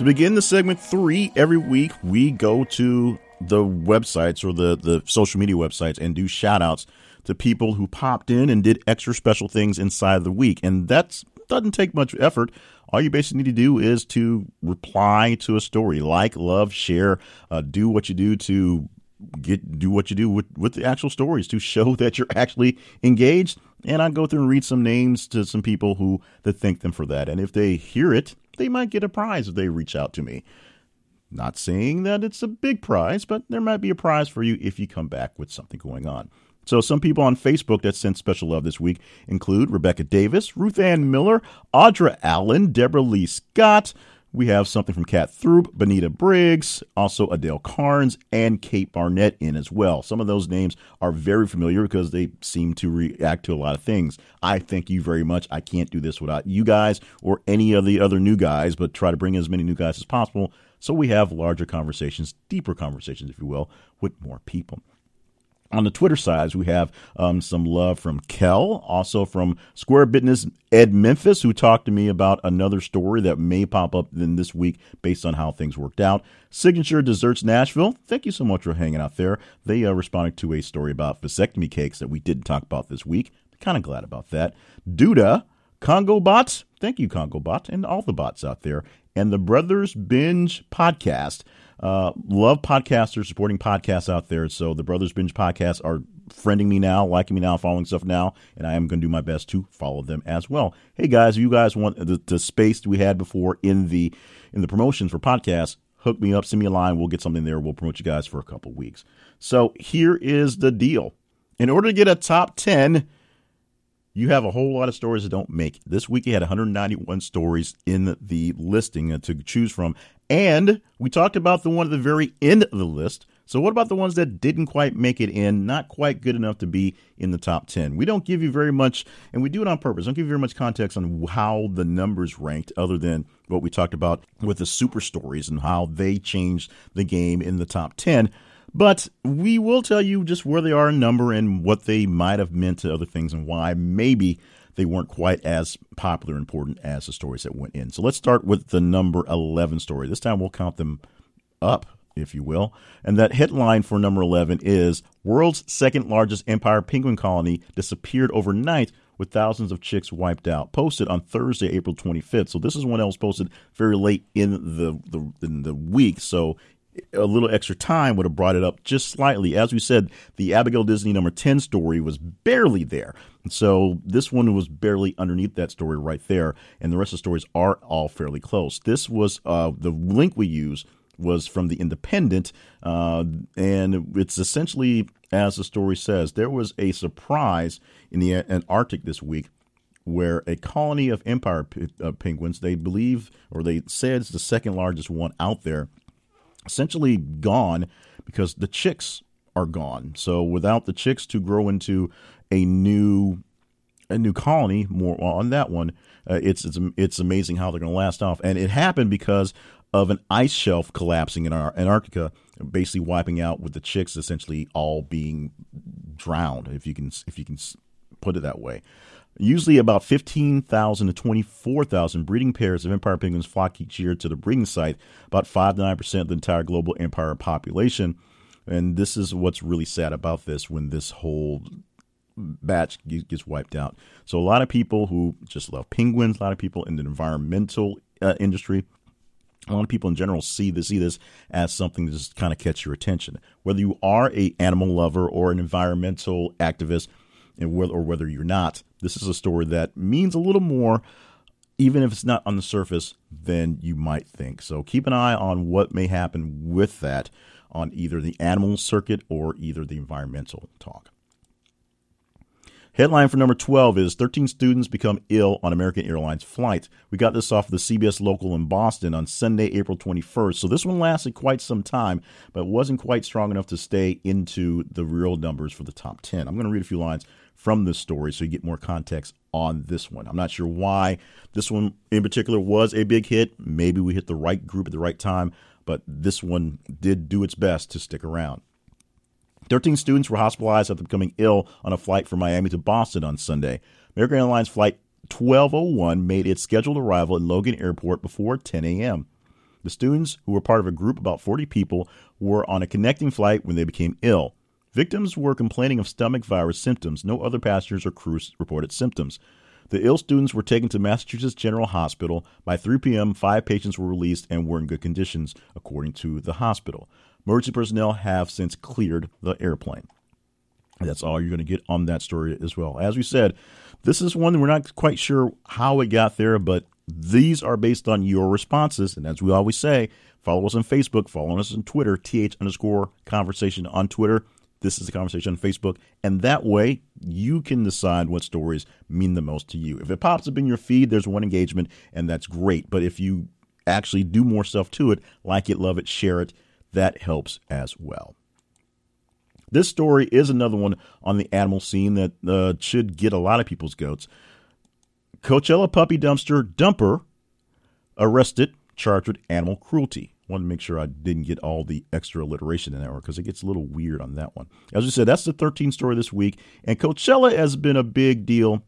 To begin the segment three, every week we go to the websites or the, the social media websites and do shout outs to people who popped in and did extra special things inside of the week. And that doesn't take much effort. All you basically need to do is to reply to a story, like, love, share, uh, do what you do to get do what you do with, with the actual stories to show that you're actually engaged. And I go through and read some names to some people who that thank them for that. And if they hear it, they might get a prize if they reach out to me. Not saying that it's a big prize, but there might be a prize for you if you come back with something going on. So, some people on Facebook that sent special love this week include Rebecca Davis, Ruth Ann Miller, Audra Allen, Deborah Lee Scott. We have something from Kat Throop, Benita Briggs, also Adele Carnes, and Kate Barnett in as well. Some of those names are very familiar because they seem to react to a lot of things. I thank you very much. I can't do this without you guys or any of the other new guys, but try to bring as many new guys as possible so we have larger conversations, deeper conversations, if you will, with more people. On the Twitter sides, we have um, some love from Kel, also from Square Business Ed Memphis, who talked to me about another story that may pop up in this week based on how things worked out. Signature Desserts Nashville, thank you so much for hanging out there. They uh, responded to a story about vasectomy cakes that we didn't talk about this week. Kind of glad about that. Duda, Congo Bots, thank you, Congo Bot, and all the bots out there. And the Brothers Binge podcast. Uh, love podcasters supporting podcasts out there. So the Brothers Binge podcasts are friending me now, liking me now, following stuff now, and I am going to do my best to follow them as well. Hey guys, if you guys want the, the space we had before in the in the promotions for podcasts, hook me up, send me a line. We'll get something there. We'll promote you guys for a couple weeks. So here is the deal. In order to get a top 10, you have a whole lot of stories that don't make. This week you had 191 stories in the listing uh, to choose from. And we talked about the one at the very end of the list. So, what about the ones that didn't quite make it in, not quite good enough to be in the top 10? We don't give you very much, and we do it on purpose. Don't give you very much context on how the numbers ranked, other than what we talked about with the super stories and how they changed the game in the top 10. But we will tell you just where they are in number and what they might have meant to other things and why maybe they weren't quite as popular and important as the stories that went in. So let's start with the number 11 story. This time we'll count them up, if you will. And that headline for number 11 is World's second largest emperor penguin colony disappeared overnight with thousands of chicks wiped out. Posted on Thursday, April 25th. So this is one that was posted very late in the, the in the week. So a little extra time would have brought it up just slightly. As we said, the Abigail Disney number 10 story was barely there. And So this one was barely underneath that story right there. And the rest of the stories are all fairly close. This was uh, the link we use was from the Independent. Uh, and it's essentially, as the story says, there was a surprise in the Antarctic this week where a colony of emperor uh, penguins, they believe, or they said it's the second largest one out there, essentially gone because the chicks are gone. So without the chicks to grow into a new a new colony, more on that one, uh, it's it's it's amazing how they're going to last off. And it happened because of an ice shelf collapsing in our Antarctica, basically wiping out with the chicks essentially all being drowned, if you can if you can put it that way. Usually, about 15,000 to 24,000 breeding pairs of emperor penguins flock each year to the breeding site, about 5 to 9% of the entire global emperor population. And this is what's really sad about this when this whole batch gets wiped out. So, a lot of people who just love penguins, a lot of people in the environmental uh, industry, a lot of people in general see this see this as something to just kind of catch your attention. Whether you are a animal lover or an environmental activist, and whether or whether you're not, this is a story that means a little more, even if it's not on the surface, than you might think. So keep an eye on what may happen with that on either the animal circuit or either the environmental talk. Headline for number 12 is 13 students become ill on American Airlines flight. We got this off the CBS local in Boston on Sunday, April 21st. So this one lasted quite some time, but wasn't quite strong enough to stay into the real numbers for the top 10. I'm going to read a few lines from this story so you get more context on this one. I'm not sure why this one in particular was a big hit. Maybe we hit the right group at the right time, but this one did do its best to stick around. 13 students were hospitalized after becoming ill on a flight from Miami to Boston on Sunday. American Airlines Flight 1201 made its scheduled arrival in Logan Airport before 10 a.m. The students, who were part of a group about 40 people, were on a connecting flight when they became ill. Victims were complaining of stomach virus symptoms. No other passengers or crews reported symptoms. The ill students were taken to Massachusetts General Hospital. By 3 p.m., five patients were released and were in good conditions, according to the hospital. Emergency personnel have since cleared the airplane. That's all you're going to get on that story as well. As we said, this is one we're not quite sure how it got there, but these are based on your responses. And as we always say, follow us on Facebook, follow us on Twitter, th underscore conversation on Twitter. This is the conversation on Facebook. And that way, you can decide what stories mean the most to you. If it pops up in your feed, there's one engagement, and that's great. But if you actually do more stuff to it, like it, love it, share it, that helps as well. This story is another one on the animal scene that uh, should get a lot of people's goats. Coachella puppy dumpster dumper arrested, charged with animal cruelty. Wanted to make sure I didn't get all the extra alliteration in there because it gets a little weird on that one. As we said, that's the 13 story this week. And Coachella has been a big deal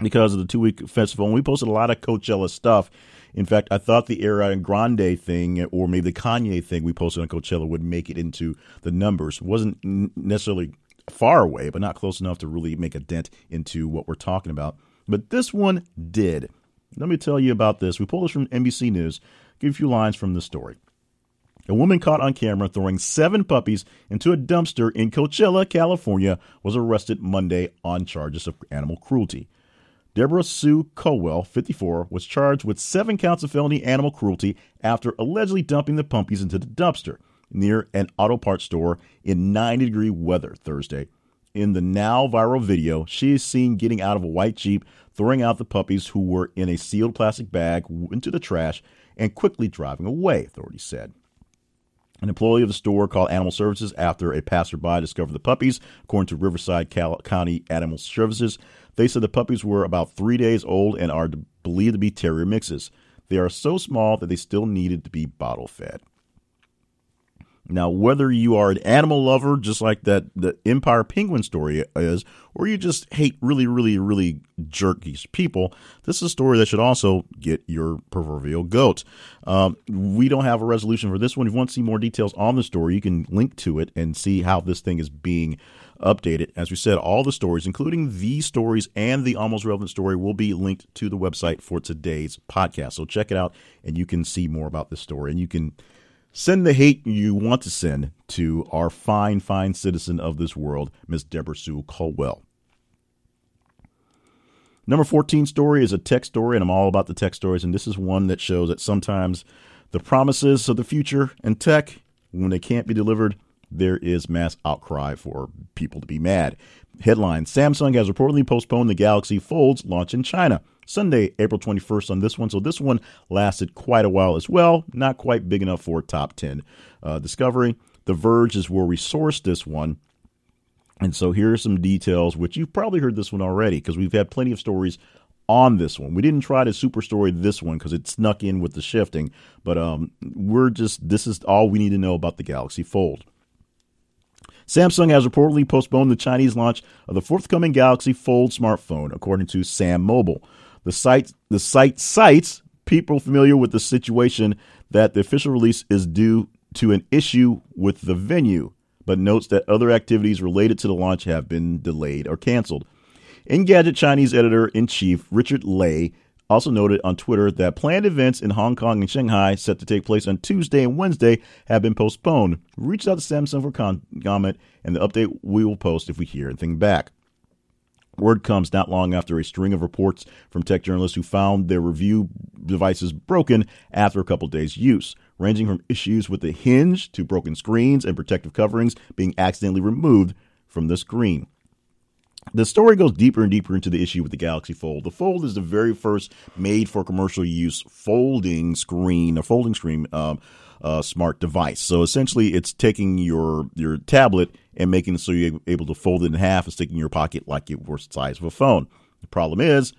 because of the two week festival. And we posted a lot of Coachella stuff. In fact, I thought the Ariana Grande thing or maybe the Kanye thing we posted on Coachella would make it into the numbers. It wasn't necessarily far away, but not close enough to really make a dent into what we're talking about. But this one did. Let me tell you about this. We pulled this from NBC News. Give a few lines from the story. A woman caught on camera throwing seven puppies into a dumpster in Coachella, California, was arrested Monday on charges of animal cruelty. Deborah Sue Culwell, 54, was charged with seven counts of felony animal cruelty after allegedly dumping the puppies into the dumpster near an auto parts store in 90 degree weather Thursday. In the now viral video, she is seen getting out of a white Jeep, throwing out the puppies who were in a sealed plastic bag into the trash and quickly driving away, authorities said. An employee of the store called Animal Services after a passerby discovered the puppies, according to Riverside County Animal Services. They said the puppies were about three days old and are believed to be terrier mixes. They are so small that they still needed to be bottle fed. Now, whether you are an animal lover, just like that the Emperor Penguin story is, or you just hate really, really, really jerky people, this is a story that should also get your proverbial goat. Um, we don't have a resolution for this one. If you want to see more details on the story, you can link to it and see how this thing is being updated. As we said, all the stories, including these stories and the almost relevant story, will be linked to the website for today's podcast. So check it out, and you can see more about this story, and you can Send the hate you want to send to our fine, fine citizen of this world, Miss Deborah Sue Culwell. Number 14 story is a tech story, and I'm all about the tech stories. And this is one that shows that sometimes the promises of the future and tech, when they can't be delivered, there is mass outcry for people to be mad. Headline Samsung has reportedly postponed the Galaxy Fold's launch in China. Sunday, April 21st on this one. So this one lasted quite a while as well. Not quite big enough for a top 10 uh, discovery. The Verge is where we sourced this one. And so here are some details, which you've probably heard this one already because we've had plenty of stories on this one. We didn't try to super story this one because it snuck in with the shifting, but um, we're just this is all we need to know about the Galaxy Fold. Samsung has reportedly postponed the Chinese launch of the forthcoming Galaxy Fold smartphone, according to SamMobile. The site the site cites people familiar with the situation that the official release is due to an issue with the venue, but notes that other activities related to the launch have been delayed or canceled. Engadget Chinese editor in chief Richard Lai also noted on Twitter that planned events in Hong Kong and Shanghai set to take place on Tuesday and Wednesday have been postponed. Reached out to Samsung for comment, and the update we will post if we hear anything back. Word comes not long after a string of reports from tech journalists who found their review devices broken after a couple days' use, ranging from issues with the hinge to broken screens and protective coverings being accidentally removed from the screen. The story goes deeper and deeper into the issue with the Galaxy Fold. The Fold is the very first made for commercial use folding screen, a folding screen um, uh, smart device. So essentially, it's taking your your tablet and making it so you're able to fold it in half and stick it in your pocket like it were the size of a phone. The problem is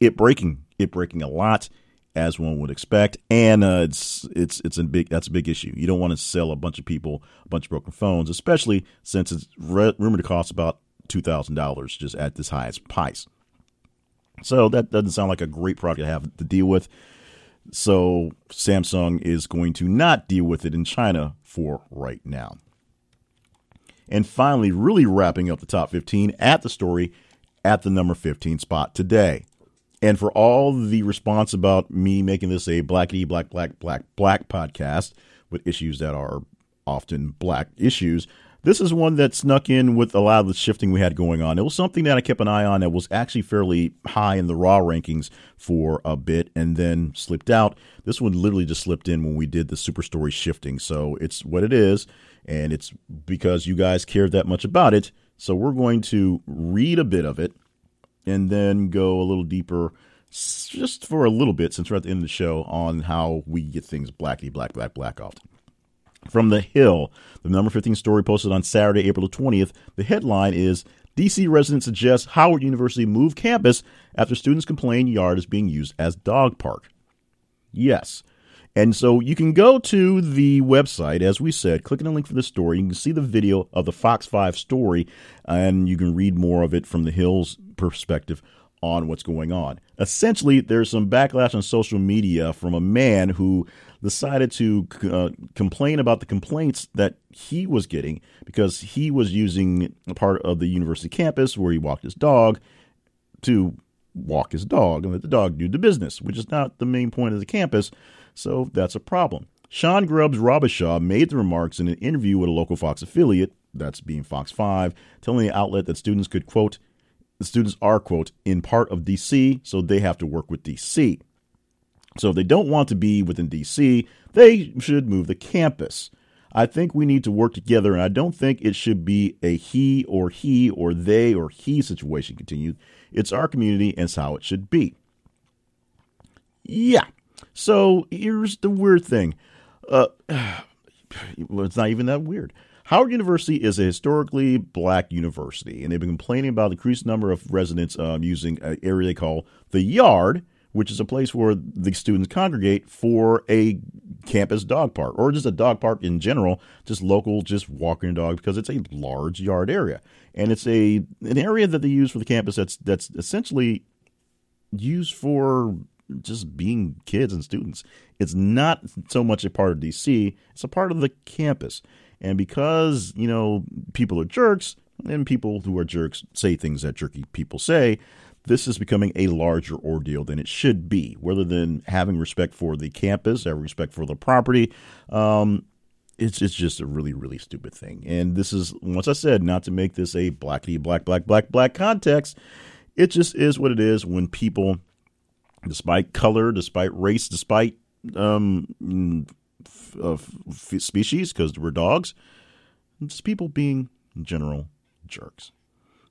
it breaking, it breaking a lot as one would expect, and uh, it's it's it's a big that's a big issue. You don't want to sell a bunch of people a bunch of broken phones, especially since it's re- rumored to cost about two thousand dollars just at this highest price. So that doesn't sound like a great product to have to deal with. So Samsung is going to not deal with it in China for right now. And finally, really wrapping up the top 15 at the story at the number 15 spot today. And for all the response about me making this a blackety black black black black podcast with issues that are often black issues, this is one that snuck in with a lot of the shifting we had going on. It was something that I kept an eye on that was actually fairly high in the raw rankings for a bit and then slipped out. This one literally just slipped in when we did the super story shifting. So it's what it is, and it's because you guys cared that much about it. So we're going to read a bit of it and then go a little deeper just for a little bit since we're at the end of the show on how we get things blackety black black black off. From the Hill, the number 15 story posted on Saturday, April 20th, the headline is DC residents suggest Howard University move campus after students complain yard is being used as dog park. Yes. And so you can go to the website, as we said, click on the link for the story. You can see the video of the Fox 5 story, and you can read more of it from the Hill's perspective on what's going on. Essentially, there's some backlash on social media from a man who decided to uh, complain about the complaints that he was getting because he was using a part of the university campus where he walked his dog to walk his dog and let the dog do the business, which is not the main point of the campus. So that's a problem. Sean Grubbs Robichaud made the remarks in an interview with a local Fox affiliate, that's being Fox 5, telling the outlet that students could, quote, the students are, quote, in part of DC, so they have to work with DC. So if they don't want to be within DC, they should move the campus. I think we need to work together, and I don't think it should be a he or he or they or he situation continued. It's our community, and it's how it should be. Yeah. So here's the weird thing. Uh, well, it's not even that weird. Howard University is a historically black university, and they've been complaining about the increased number of residents um, using an area they call the yard, which is a place where the students congregate for a campus dog park or just a dog park in general, just local, just walking dog because it's a large yard area. And it's a an area that they use for the campus that's that's essentially used for just being kids and students. It's not so much a part of DC, it's a part of the campus. And because, you know, people are jerks, and people who are jerks say things that jerky people say, this is becoming a larger ordeal than it should be. Rather than having respect for the campus, having respect for the property, um, it's it's just a really really stupid thing. And this is once I said not to make this a blackety black black black black context. It just is what it is when people, despite color, despite race, despite um, uh, f- species, because we're dogs, just people being general jerks.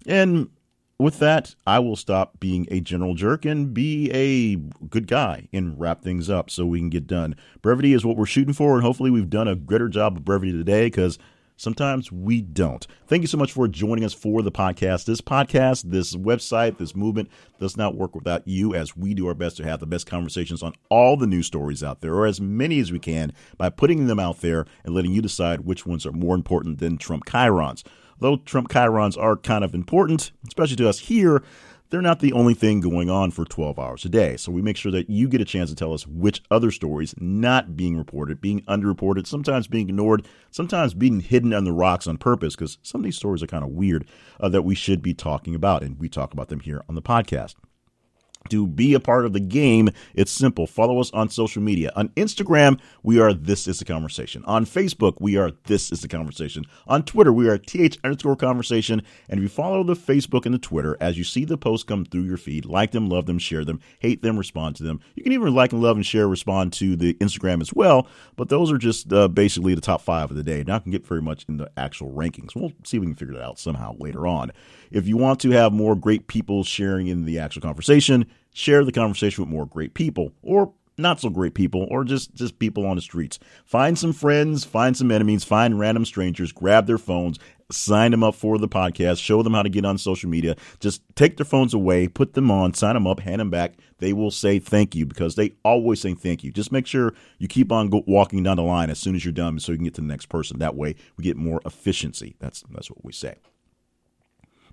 And with that, I will stop being a general jerk and be a good guy and wrap things up so we can get done. Brevity is what we're shooting for, and hopefully, we've done a greater job of brevity today because sometimes we don't. Thank you so much for joining us for the podcast. This podcast, this website, this movement does not work without you as we do our best to have the best conversations on all the news stories out there, or as many as we can, by putting them out there and letting you decide which ones are more important than Trump chyrons. Though Trump chyrons are kind of important, especially to us here, they're not the only thing going on for 12 hours a day. So we make sure that you get a chance to tell us which other stories not being reported, being underreported, sometimes being ignored, sometimes being hidden under rocks on purpose, because some of these stories are kind of weird uh, that we should be talking about. And we talk about them here on the podcast to be a part of the game, it's simple. Follow us on social media. On Instagram, we are This Is the Conversation. On Facebook, we are This Is the Conversation. On Twitter, we are TH underscore conversation. And if you follow the Facebook and the Twitter, as you see the posts come through your feed, like them, love them, share them, hate them, respond to them. You can even like and love and share, respond to the Instagram as well. But those are just uh, basically the top five of the day. Not going to get very much in the actual rankings. We'll see if we can figure that out somehow later on. If you want to have more great people sharing in the actual conversation, share the conversation with more great people or not so great people or just just people on the streets. Find some friends find some enemies find random strangers grab their phones sign them up for the podcast show them how to get on social media. Just take their phones away put them on sign them up hand them back. They will say thank you because they always say thank you. Just make sure you keep on go- walking down the line as soon as you're done so you can get to the next person. That way we get more efficiency. That's that's what we say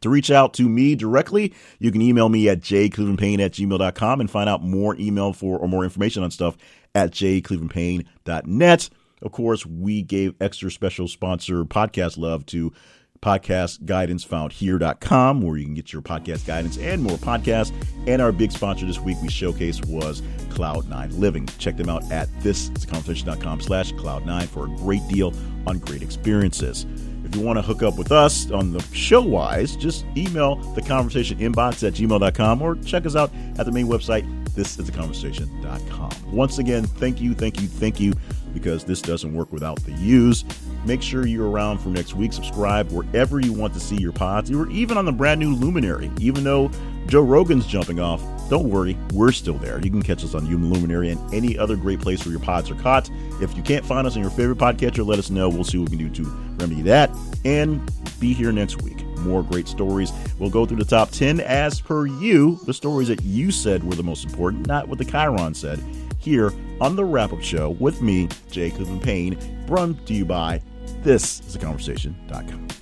To reach out to me directly, you can email me at jclevelandpayne at gmail.com and find out more email for or more information on stuff at jclevelandpayne.net. Of course, we gave extra special sponsor podcast love to podcast guidance found here.com where you can get your podcast guidance and more podcasts. And our big sponsor this week we showcased was Cloud9 Living. Check them out at thisconversation.com slash cloud9 for a great deal on great experiences. If you want to hook up with us on the show wise, just email the conversation inbox at gmail.com or check us out at the main website, this is the thisistheconversation.com. Once again, thank you, thank you, thank you, because this doesn't work without the use. Make sure you're around for next week. Subscribe wherever you want to see your pods. You're even on the brand new Luminary. Even though Joe Rogan's jumping off, don't worry, we're still there. You can catch us on Human Luminary and any other great place where your pods are caught. If you can't find us on your favorite podcatcher, let us know. We'll see what we can do to remedy that. And be here next week. More great stories. We'll go through the top 10 as per you, the stories that you said were the most important, not what the chyron said, here on the wrap up show with me, Jay and Payne, brought to you by this is conversation.com.